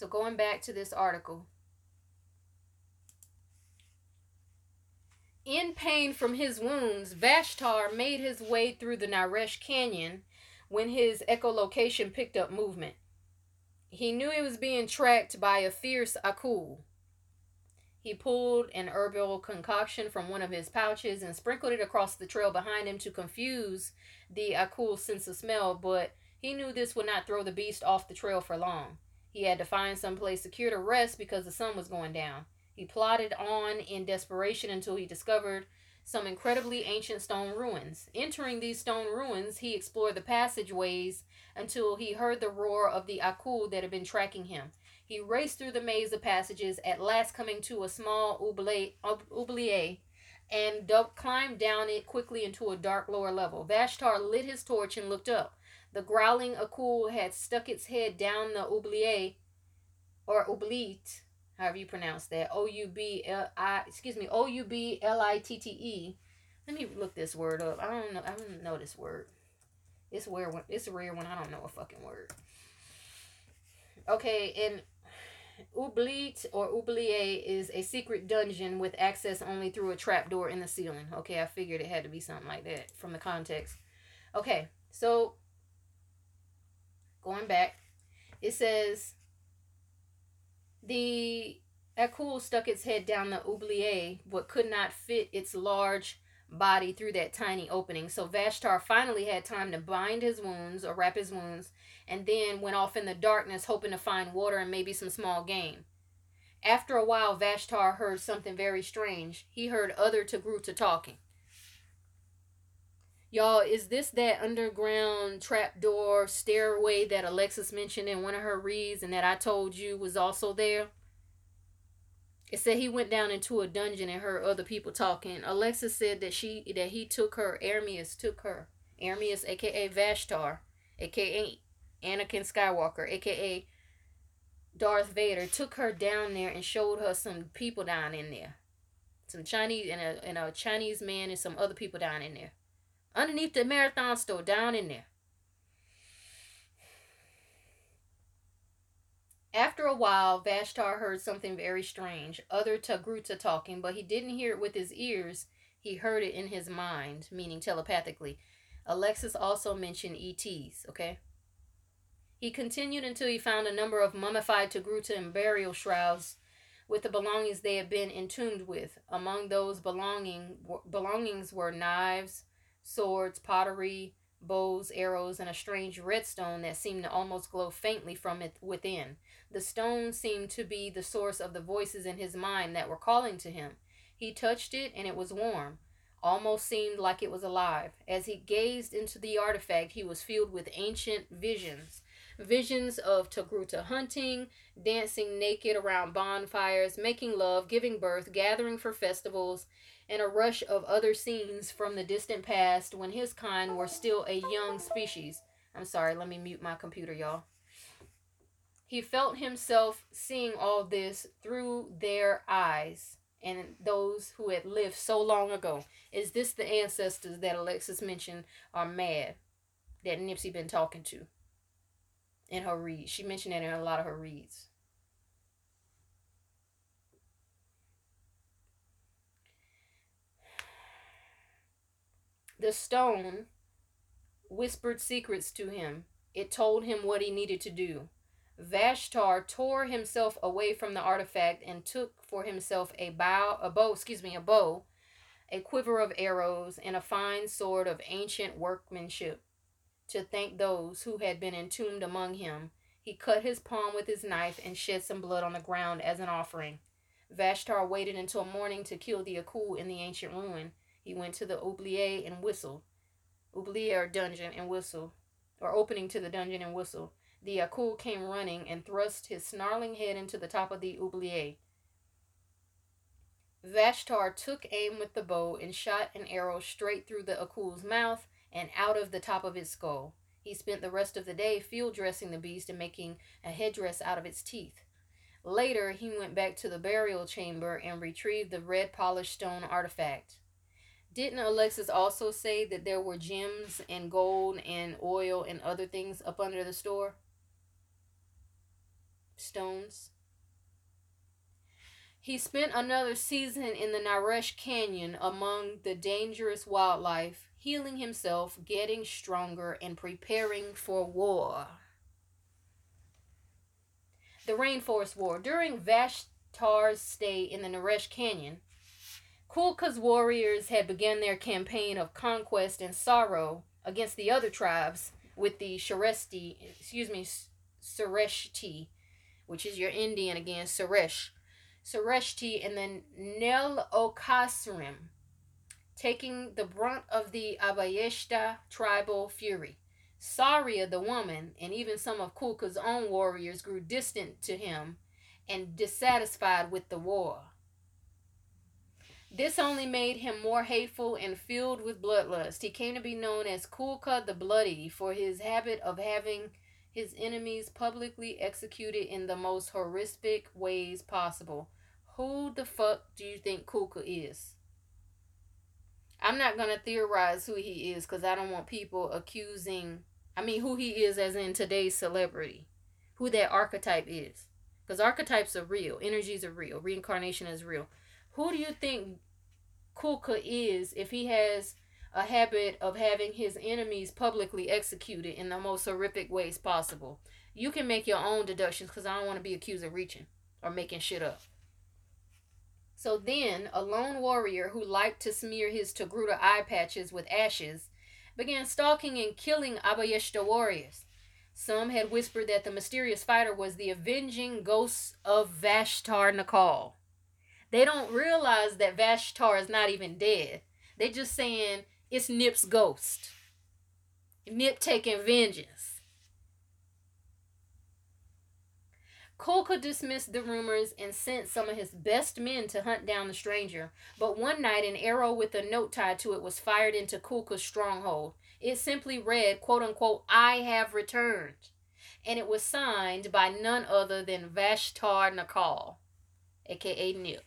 So going back to this article. In pain from his wounds, Vashtar made his way through the Naresh Canyon when his echolocation picked up movement. He knew he was being tracked by a fierce Akul. He pulled an herbal concoction from one of his pouches and sprinkled it across the trail behind him to confuse the Akul's sense of smell, but he knew this would not throw the beast off the trail for long. He had to find some place secure to rest because the sun was going down. He plodded on in desperation until he discovered some incredibly ancient stone ruins. Entering these stone ruins, he explored the passageways until he heard the roar of the Akul that had been tracking him. He raced through the maze of passages, at last coming to a small oubliette, and climbed down it quickly into a dark lower level. Vashtar lit his torch and looked up. The growling Akul had stuck its head down the oubliette, or oubliette, however you pronounce that. O U B L I, excuse me, O U B L I T T E. Let me look this word up. I don't know. I don't know this word. It's rare when it's rare when I don't know a fucking word. Okay, and oubliette or oubliette is a secret dungeon with access only through a trapdoor in the ceiling. Okay, I figured it had to be something like that from the context. Okay, so going back, it says the Akul stuck its head down the oubliette, but could not fit its large body through that tiny opening. So Vashtar finally had time to bind his wounds or wrap his wounds, and then went off in the darkness, hoping to find water and maybe some small game. After a while, Vashtar heard something very strange. He heard other Togruta talking. Y'all, is this that underground trapdoor stairway that Alexis mentioned in one of her reads and that I told you was also there? It said he went down into a dungeon and heard other people talking. Alexis said that she that he took her, Aramis took her. Aramis, aka Vashtar, aka Anakin Skywalker, aka Darth Vader, took her down there and showed her some people down in there. Some Chinese and a and a Chinese man and some other people down in there underneath the marathon store down in there. After a while, Vashtar heard something very strange, other Togruta talking, but he didn't hear it with his ears. He heard it in his mind, meaning telepathically. Alexis also mentioned ETs, okay? He continued until he found a number of mummified Togruta and burial shrouds with the belongings they had been entombed with. Among those belonging belongings were knives, swords, pottery, bows, arrows, and a strange redstone that seemed to almost glow faintly from it within. The stone seemed to be the source of the voices in his mind that were calling to him. He touched it, and it was warm, almost seemed like it was alive. As he gazed into the artifact, he was filled with ancient visions. Visions of Togruta hunting, dancing naked around bonfires, making love, giving birth, gathering for festivals, and a rush of other scenes from the distant past when his kind were still a young species. I'm sorry, let me mute my computer, y'all. He felt himself seeing all this through their eyes and those who had lived so long ago. Is this the ancestors that Alexis mentioned are mad that Nipsey been talking to in her reads? She mentioned it in a lot of her reads. The stone whispered secrets to him. It told him what he needed to do. Vashtar tore himself away from the artifact and took for himself a bow, a bow, excuse me, a bow, a quiver of arrows, and a fine sword of ancient workmanship. To thank those who had been entombed among him, he cut his palm with his knife and shed some blood on the ground as an offering. Vashtar waited until morning to kill the Akul in the ancient ruin. He went to the oubliette and whistle, Oubliette or dungeon and whistle, or opening to the dungeon and whistle. The Akul came running and thrust his snarling head into the top of the oubliette. Vashtar took aim with the bow and shot an arrow straight through the Akul's mouth and out of the top of its skull. He spent the rest of the day field dressing the beast and making a headdress out of its teeth. Later, he went back to the burial chamber and retrieved the red polished stone artifact. Didn't Alexis also say that there were gems and gold and oil and other things up under the store? Stones. He spent another season in the Naresh Canyon among the dangerous wildlife, healing himself, getting stronger, and preparing for war. The Rainforest War. During Vashtar's stay in the Naresh Canyon, Kulka's warriors had begun their campaign of conquest and sorrow against the other tribes with the Sharesti, excuse me, Sureshti, which is your Indian again, Suresh. Sureshti and then Nel Okasrim, taking the brunt of the Abayeshta tribal fury. Saria, the woman, and even some of Kulka's own warriors grew distant to him and dissatisfied with the war. This only made him more hateful and filled with bloodlust. He came to be known as Kulka the Bloody for his habit of having his enemies publicly executed in the most horrific ways possible. Who the fuck do you think Kulka is? I'm not going to theorize who he is because I don't want people accusing, I mean, who he is as in today's celebrity, who that archetype is. Because archetypes are real, energies are real, reincarnation is real who do you think Kulka is if he has a habit of having his enemies publicly executed in the most horrific ways possible? You can make your own deductions because I don't want to be accused of reaching or making shit up. So then, a lone warrior who liked to smear his Togruta eye patches with ashes began stalking and killing Abayeshta warriors. Some had whispered that the mysterious fighter was the avenging ghost of Vashtar Naacal. They don't realize that Vashtar is not even dead. They're just saying It's Nip's ghost. Nip taking vengeance. Kulka dismissed the rumors and sent some of his best men to hunt down the stranger. But one night, an arrow with a note tied to it was fired into Kulka's stronghold. It simply read, quote unquote, I have returned. And it was signed by none other than Vashtar Naacal, aka Nip.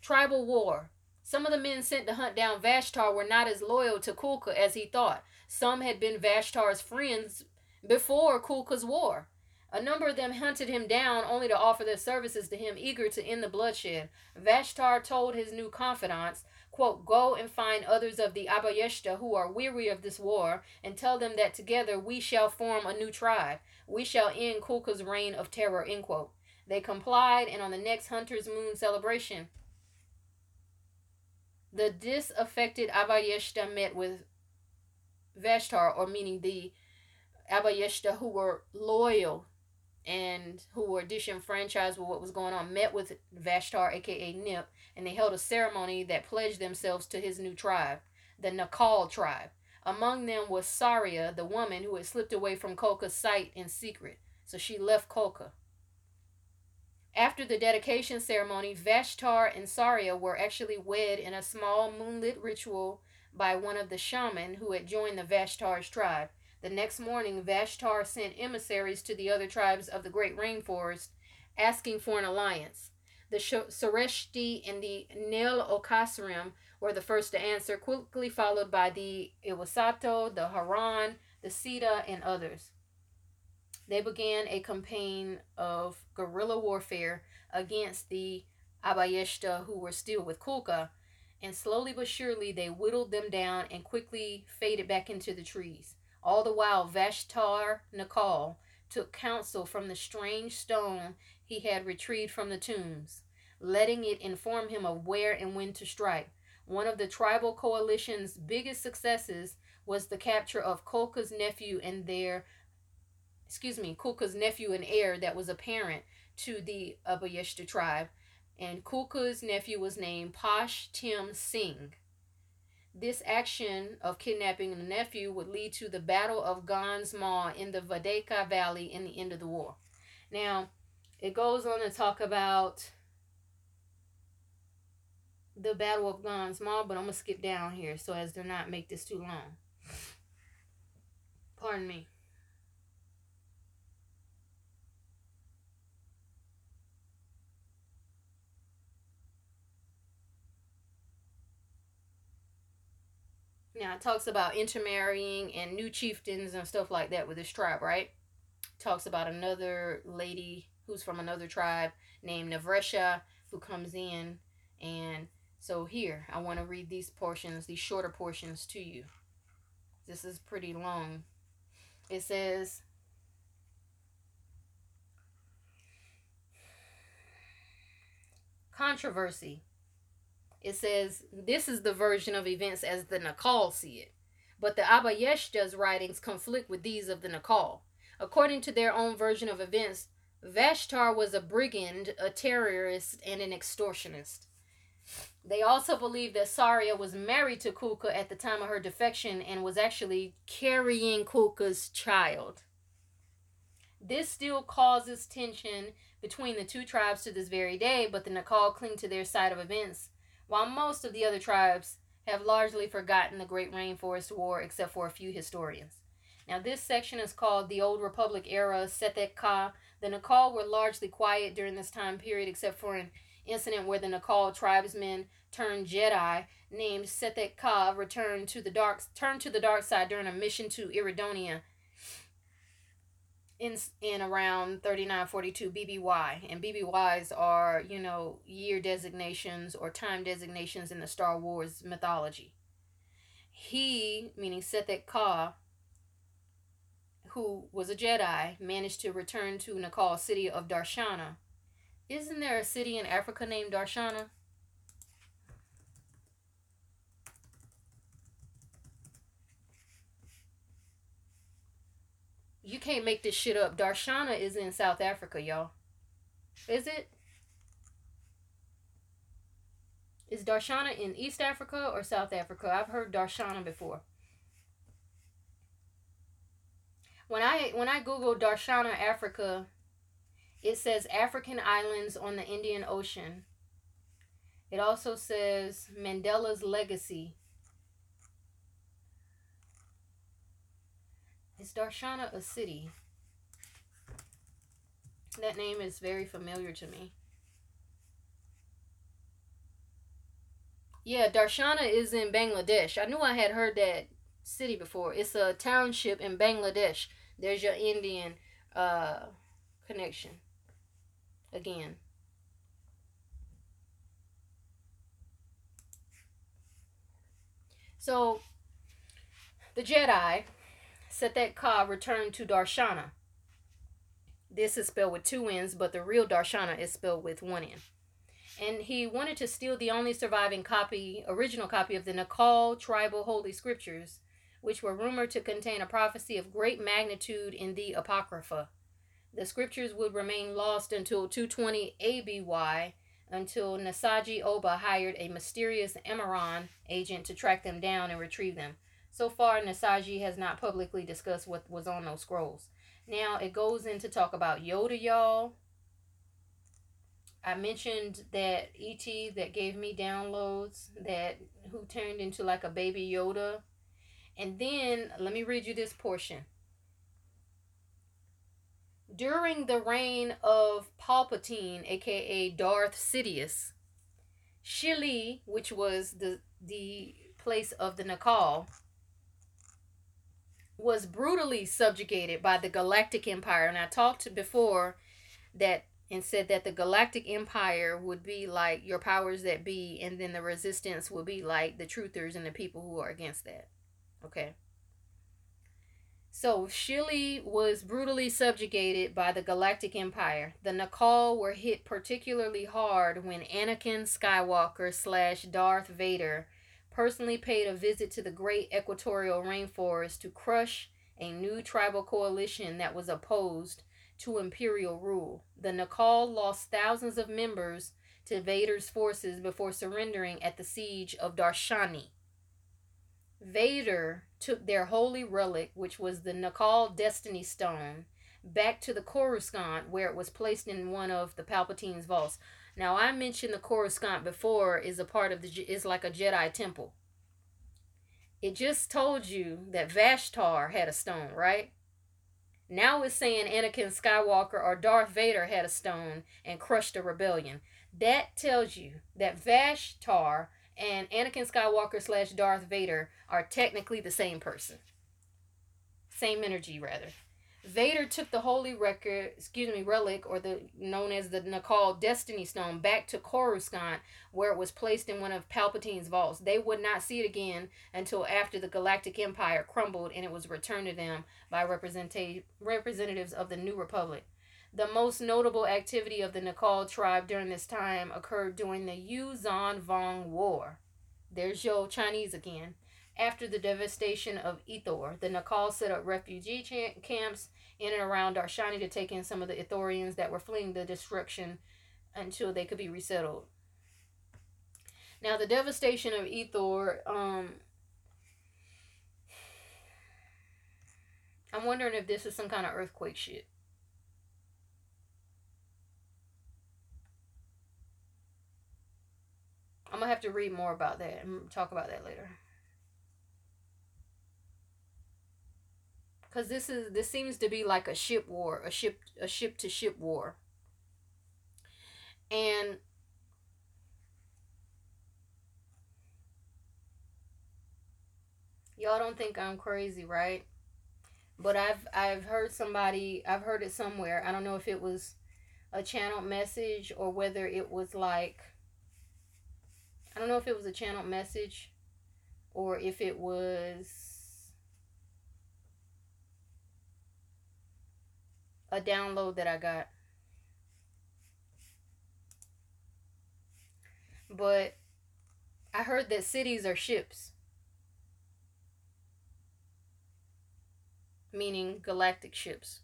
Tribal war. Some of the men sent to hunt down Vashtar were not as loyal to Kulka as he thought. Some had been Vashtar's friends before Kulka's war. A number of them hunted him down only to offer their services to him, eager to end the bloodshed. Vashtar told his new confidants, quote, Go and find others of the Abayeshta who are weary of this war, and tell them that together we shall form a new tribe. We shall end Kulka's reign of terror, end quote. They complied, and on the next Hunter's Moon celebration, the disaffected Abayeshta met with Vashtar, or meaning the Abayeshta who were loyal and who were disenfranchised with what was going on, met with Vashtar, aka Nip, and they held a ceremony that pledged themselves to his new tribe, the Naacal tribe. Among them was Saria, the woman who had slipped away from Kulka's sight in secret, so she left Kulka. After the dedication ceremony, Vashtar and Saria were actually wed in a small moonlit ritual by one of the shaman who had joined the Vashtar's tribe. The next morning, Vashtar sent emissaries to the other tribes of the great rainforest asking for an alliance. The Sareshti and the Nil Okasrim were the first to answer, quickly followed by the Iwasato, the Haran, the Sita, and others. They began a campaign of guerrilla warfare against the Abayeshta who were still with Kulka, and slowly but surely they whittled them down and quickly faded back into the trees. All the while, Vashtar Naacal took counsel from the strange stone he had retrieved from the tombs, letting it inform him of where and when to strike. One of the tribal coalition's biggest successes was the capture of Kulka's nephew and their excuse me, Kulka's nephew and heir that was a parent to the Abayeshta tribe. And Kulka's nephew was named Pash Tim Singh. This action of kidnapping the nephew would lead to the Battle of Gans Ma in the Vadeka Valley in the end of the war. Now, it goes on to talk about the Battle of Gans Ma, but I'm going to skip down here so as to not make this too long. Pardon me. Now it talks about intermarrying and new chieftains and stuff like that with this tribe, right? Talks about another lady who's from another tribe named Navresha who comes in and so here I want to read these portions, these shorter portions to you. This is pretty long. It says controversy it says this is the version of events as the Naacal see it. But the Abayeshta's writings conflict with these of the Naacal. According to their own version of events, Vashtar was a brigand, a terrorist, and an extortionist. They also believe that Saria was married to Kulka at the time of her defection and was actually carrying Kulka's child. This still causes tension between the two tribes to this very day, but the Naacal cling to their side of events while most of the other tribes have largely forgotten the Great Rainforest War except for a few historians. Now, this section is called the Old Republic Era Setek Ka. The Naacal were largely quiet during this time period except for an incident where the Naacal tribesmen turned Jedi named Setek Ka returned to the dark turned to the dark side during a mission to Iridonia in in around 3942 BBY and BBYs are you know year designations or time designations in the Star Wars mythology. He meaning Setek Ka who was a Jedi managed to return to Naacal city of Darshana. Isn't there a city in Africa named Darshana? You can't make this shit up. Darshana is in South Africa, y'all. Is it? Is Darshana in East Africa or South Africa? I've heard Darshana before. When I when I Google Darshana Africa, it says African islands on the Indian Ocean. It also says Mandela's legacy. Is Darshana a city? That name is very familiar to me. Yeah, Darshana is in Bangladesh. I knew I had heard that city before. It's a township in Bangladesh. There's your Indian uh, connection. Again. So, the Jedi, Sethet Ka, returned to Darshana. This is spelled with two N's, but the real Darshana is spelled with one N and he wanted to steal the only surviving copy, original copy of the Naacal tribal holy scriptures, which were rumored to contain a prophecy of great magnitude in the Apocrypha. The scriptures would remain lost until 220 ABY, until Nasaji Oba hired a mysterious Amaran agent to track them down and retrieve them. So far, Nasaji has not publicly discussed what was on those scrolls. Now it goes in to talk about Yoda, y'all, I mentioned that ET that gave me downloads that who turned into like a baby Yoda. And then let me read you this portion. During the reign of Palpatine, aka Darth Sidious, Shili, which was the the place of the Naacal, was brutally subjugated by the Galactic Empire. And I talked before that and said that the galactic empire would be like your powers that be and then the resistance would be like the truthers and the people who are against that okay so Shili was brutally subjugated by the Galactic Empire. The Naacal were hit particularly hard when Anakin Skywalker slash Darth Vader personally paid a visit to the great equatorial rainforest to crush a new tribal coalition that was opposed to imperial rule. The Naacal lost thousands of members to Vader's forces before surrendering at the siege of Darshani. Vader took their holy relic, which was the Naacal Destiny Stone, back to the Coruscant, where it was placed in one of the Palpatine's vaults. Now, I mentioned the Coruscant before is a part of the is like a Jedi temple. It just told you that Vashtar had a stone, right? Now it's saying Anakin Skywalker or Darth Vader had a stone and crushed a rebellion. That tells you that Vashtar and Anakin Skywalker slash Darth Vader are technically the same person. Same energy, rather. Vader took the holy record, excuse me, relic, or the known as the Naacal Destiny Stone, back to Coruscant, where it was placed in one of Palpatine's vaults. They would not see it again until after the Galactic Empire crumbled and it was returned to them by representatives of the New Republic. The most notable activity of the Naacal tribe during this time occurred during the Yuuzhan Vong War. There's your Chinese again. After the devastation of Ithor, the Naacal set up refugee camps in and around Darshani to take in some of the Ithorians that were fleeing the destruction until they could be resettled. Now, the devastation of Ithor, um, I'm wondering if this is some kind of earthquake shit. I'm gonna have to read more about that and talk about that later. Because this is this seems to be like a ship war, a ship a ship to ship war. And y'all don't think I'm crazy, right? But I've I've heard somebody I've heard it somewhere. I don't know if it was a channel message or whether it was like I don't know if it was a channel message or if it was a download that I got. But I heard that cities are ships. Meaning galactic ships.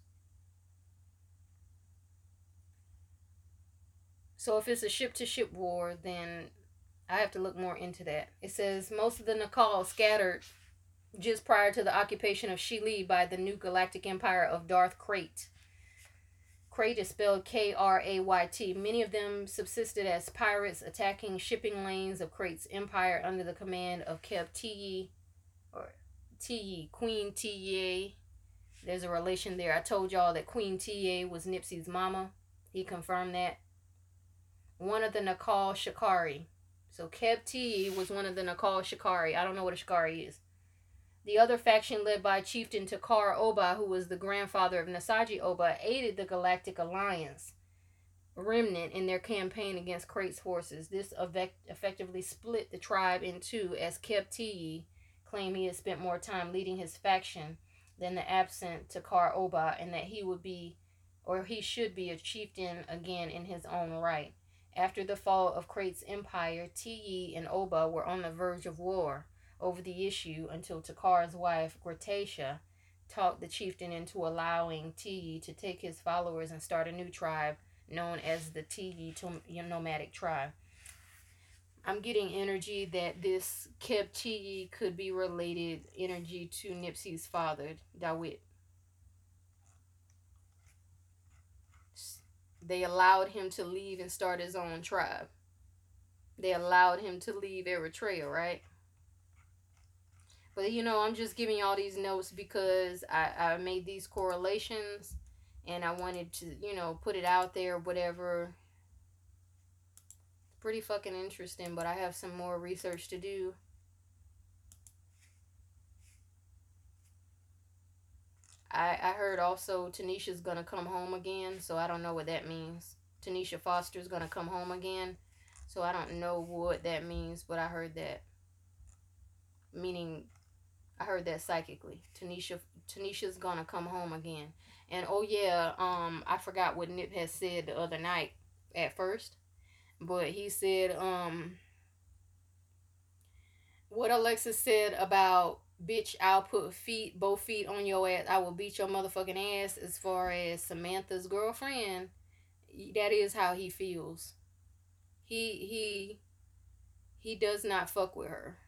So if it's a ship to ship war, then I have to look more into that. It says most of the Naacal scattered just prior to the occupation of Shili by the new galactic empire of Darth Krayt. Krayt is spelled K R A Y T. Many of them subsisted as pirates attacking shipping lanes of Krayt's empire under the command of Keb Tiyi or Tiyi, Queen Tiye. There's a relation there. I told y'all that Queen Tiye was Nipsey's mama. He confirmed that. One of the Naacal Shikari. So Keb Tiyi was one of the Naacal Shikari. I don't know what a Shikari is. The other faction, led by Chieftain Takar Oba, who was the grandfather of Nasaji Oba, aided the Galactic Alliance remnant in their campaign against Krayt's forces. This effectively split the tribe in two, as Keb Tiyi claimed he had spent more time leading his faction than the absent Takar Oba, and that he would be, or he should be, a chieftain again in his own right. After the fall of Krayt's empire, Tiyi and Oba were on the verge of war over the issue until Takar's wife, Gratasha, talked the chieftain into allowing Tiyi to take his followers and start a new tribe known as the Tiyi nomadic tribe. I'm getting energy that this Keb Tiyi could be related energy to Nipsey's father, Dawit. They allowed him to leave and start his own tribe. They allowed him to leave Eritrea, right? But you know, I'm just giving y'all these notes because I, I made these correlations and I wanted to, you know, put it out there, whatever. Pretty fucking interesting, but I have some more research to do. I, I heard also Tanisha's gonna come home again, so I don't know what that means. Tanisha Foster's gonna come home again, so I don't know what that means, but I heard that. Meaning I heard that psychically. Tanisha Tanisha's gonna come home again. And oh yeah, um I forgot what Nip had said the other night at first. But he said, um what Alexis said about bitch, I'll put feet both feet on your ass. I will beat your motherfucking ass as far as Samantha's girlfriend. That is how he feels. He he he does not fuck with her.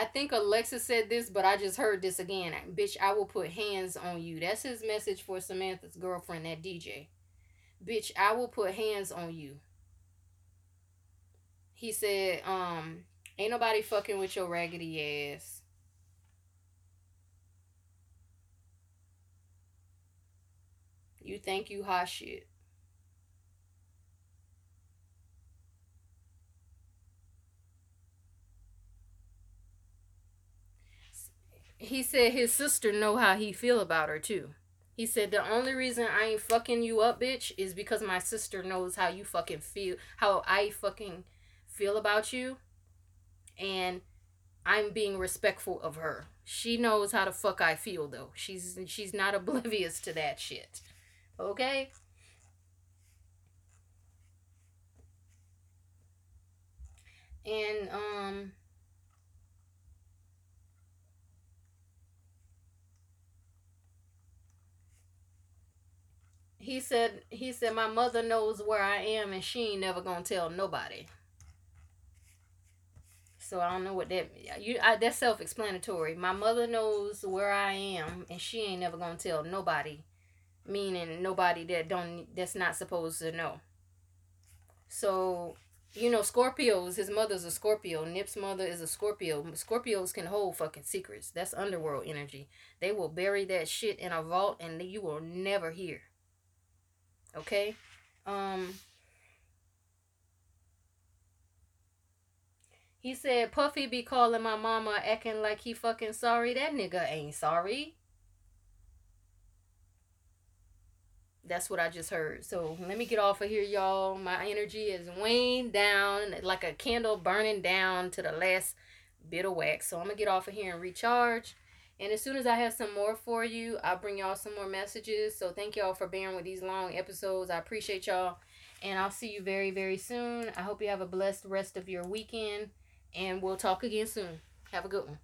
I think Alexa said this, but I just heard this again. Bitch, I will put hands on you. That's his message for Samantha's girlfriend, that DJ. Bitch, I will put hands on you. He said, um, ain't nobody fucking with your raggedy ass. You think you hot shit. He said his sister know how he feel about her too. He said the only reason I ain't fucking you up, bitch, is because my sister knows how you fucking feel, how I fucking feel about you, and I'm being respectful of her. She knows how the fuck I feel though. She's she's not *laughs* oblivious to that shit. Okay? And um he said he said my mother knows where I am and she ain't never gonna tell nobody. So I don't know what that you I, that's self explanatory. My mother knows where I am and she ain't never gonna tell nobody. Meaning nobody that don't that's not supposed to know. So you know, Scorpios, his mother's a Scorpio. Nip's mother is a Scorpio. Scorpios can hold fucking secrets. That's underworld energy. They will bury that shit in a vault and you will never hear. Okay? Um He said Puffy be calling my mama acting like he fucking sorry. That nigga ain't sorry. That's what I just heard. So let me get off of here, y'all. My energy is weighing down like a candle burning down to the last bit of wax. So I'm gonna get off of here and recharge. And as soon as I have some more for you, I'll bring y'all some more messages. So thank y'all for bearing with these long episodes. I appreciate y'all. And I'll see you very, very soon. I hope you have a blessed rest of your weekend. And we'll talk again soon. Have a good one.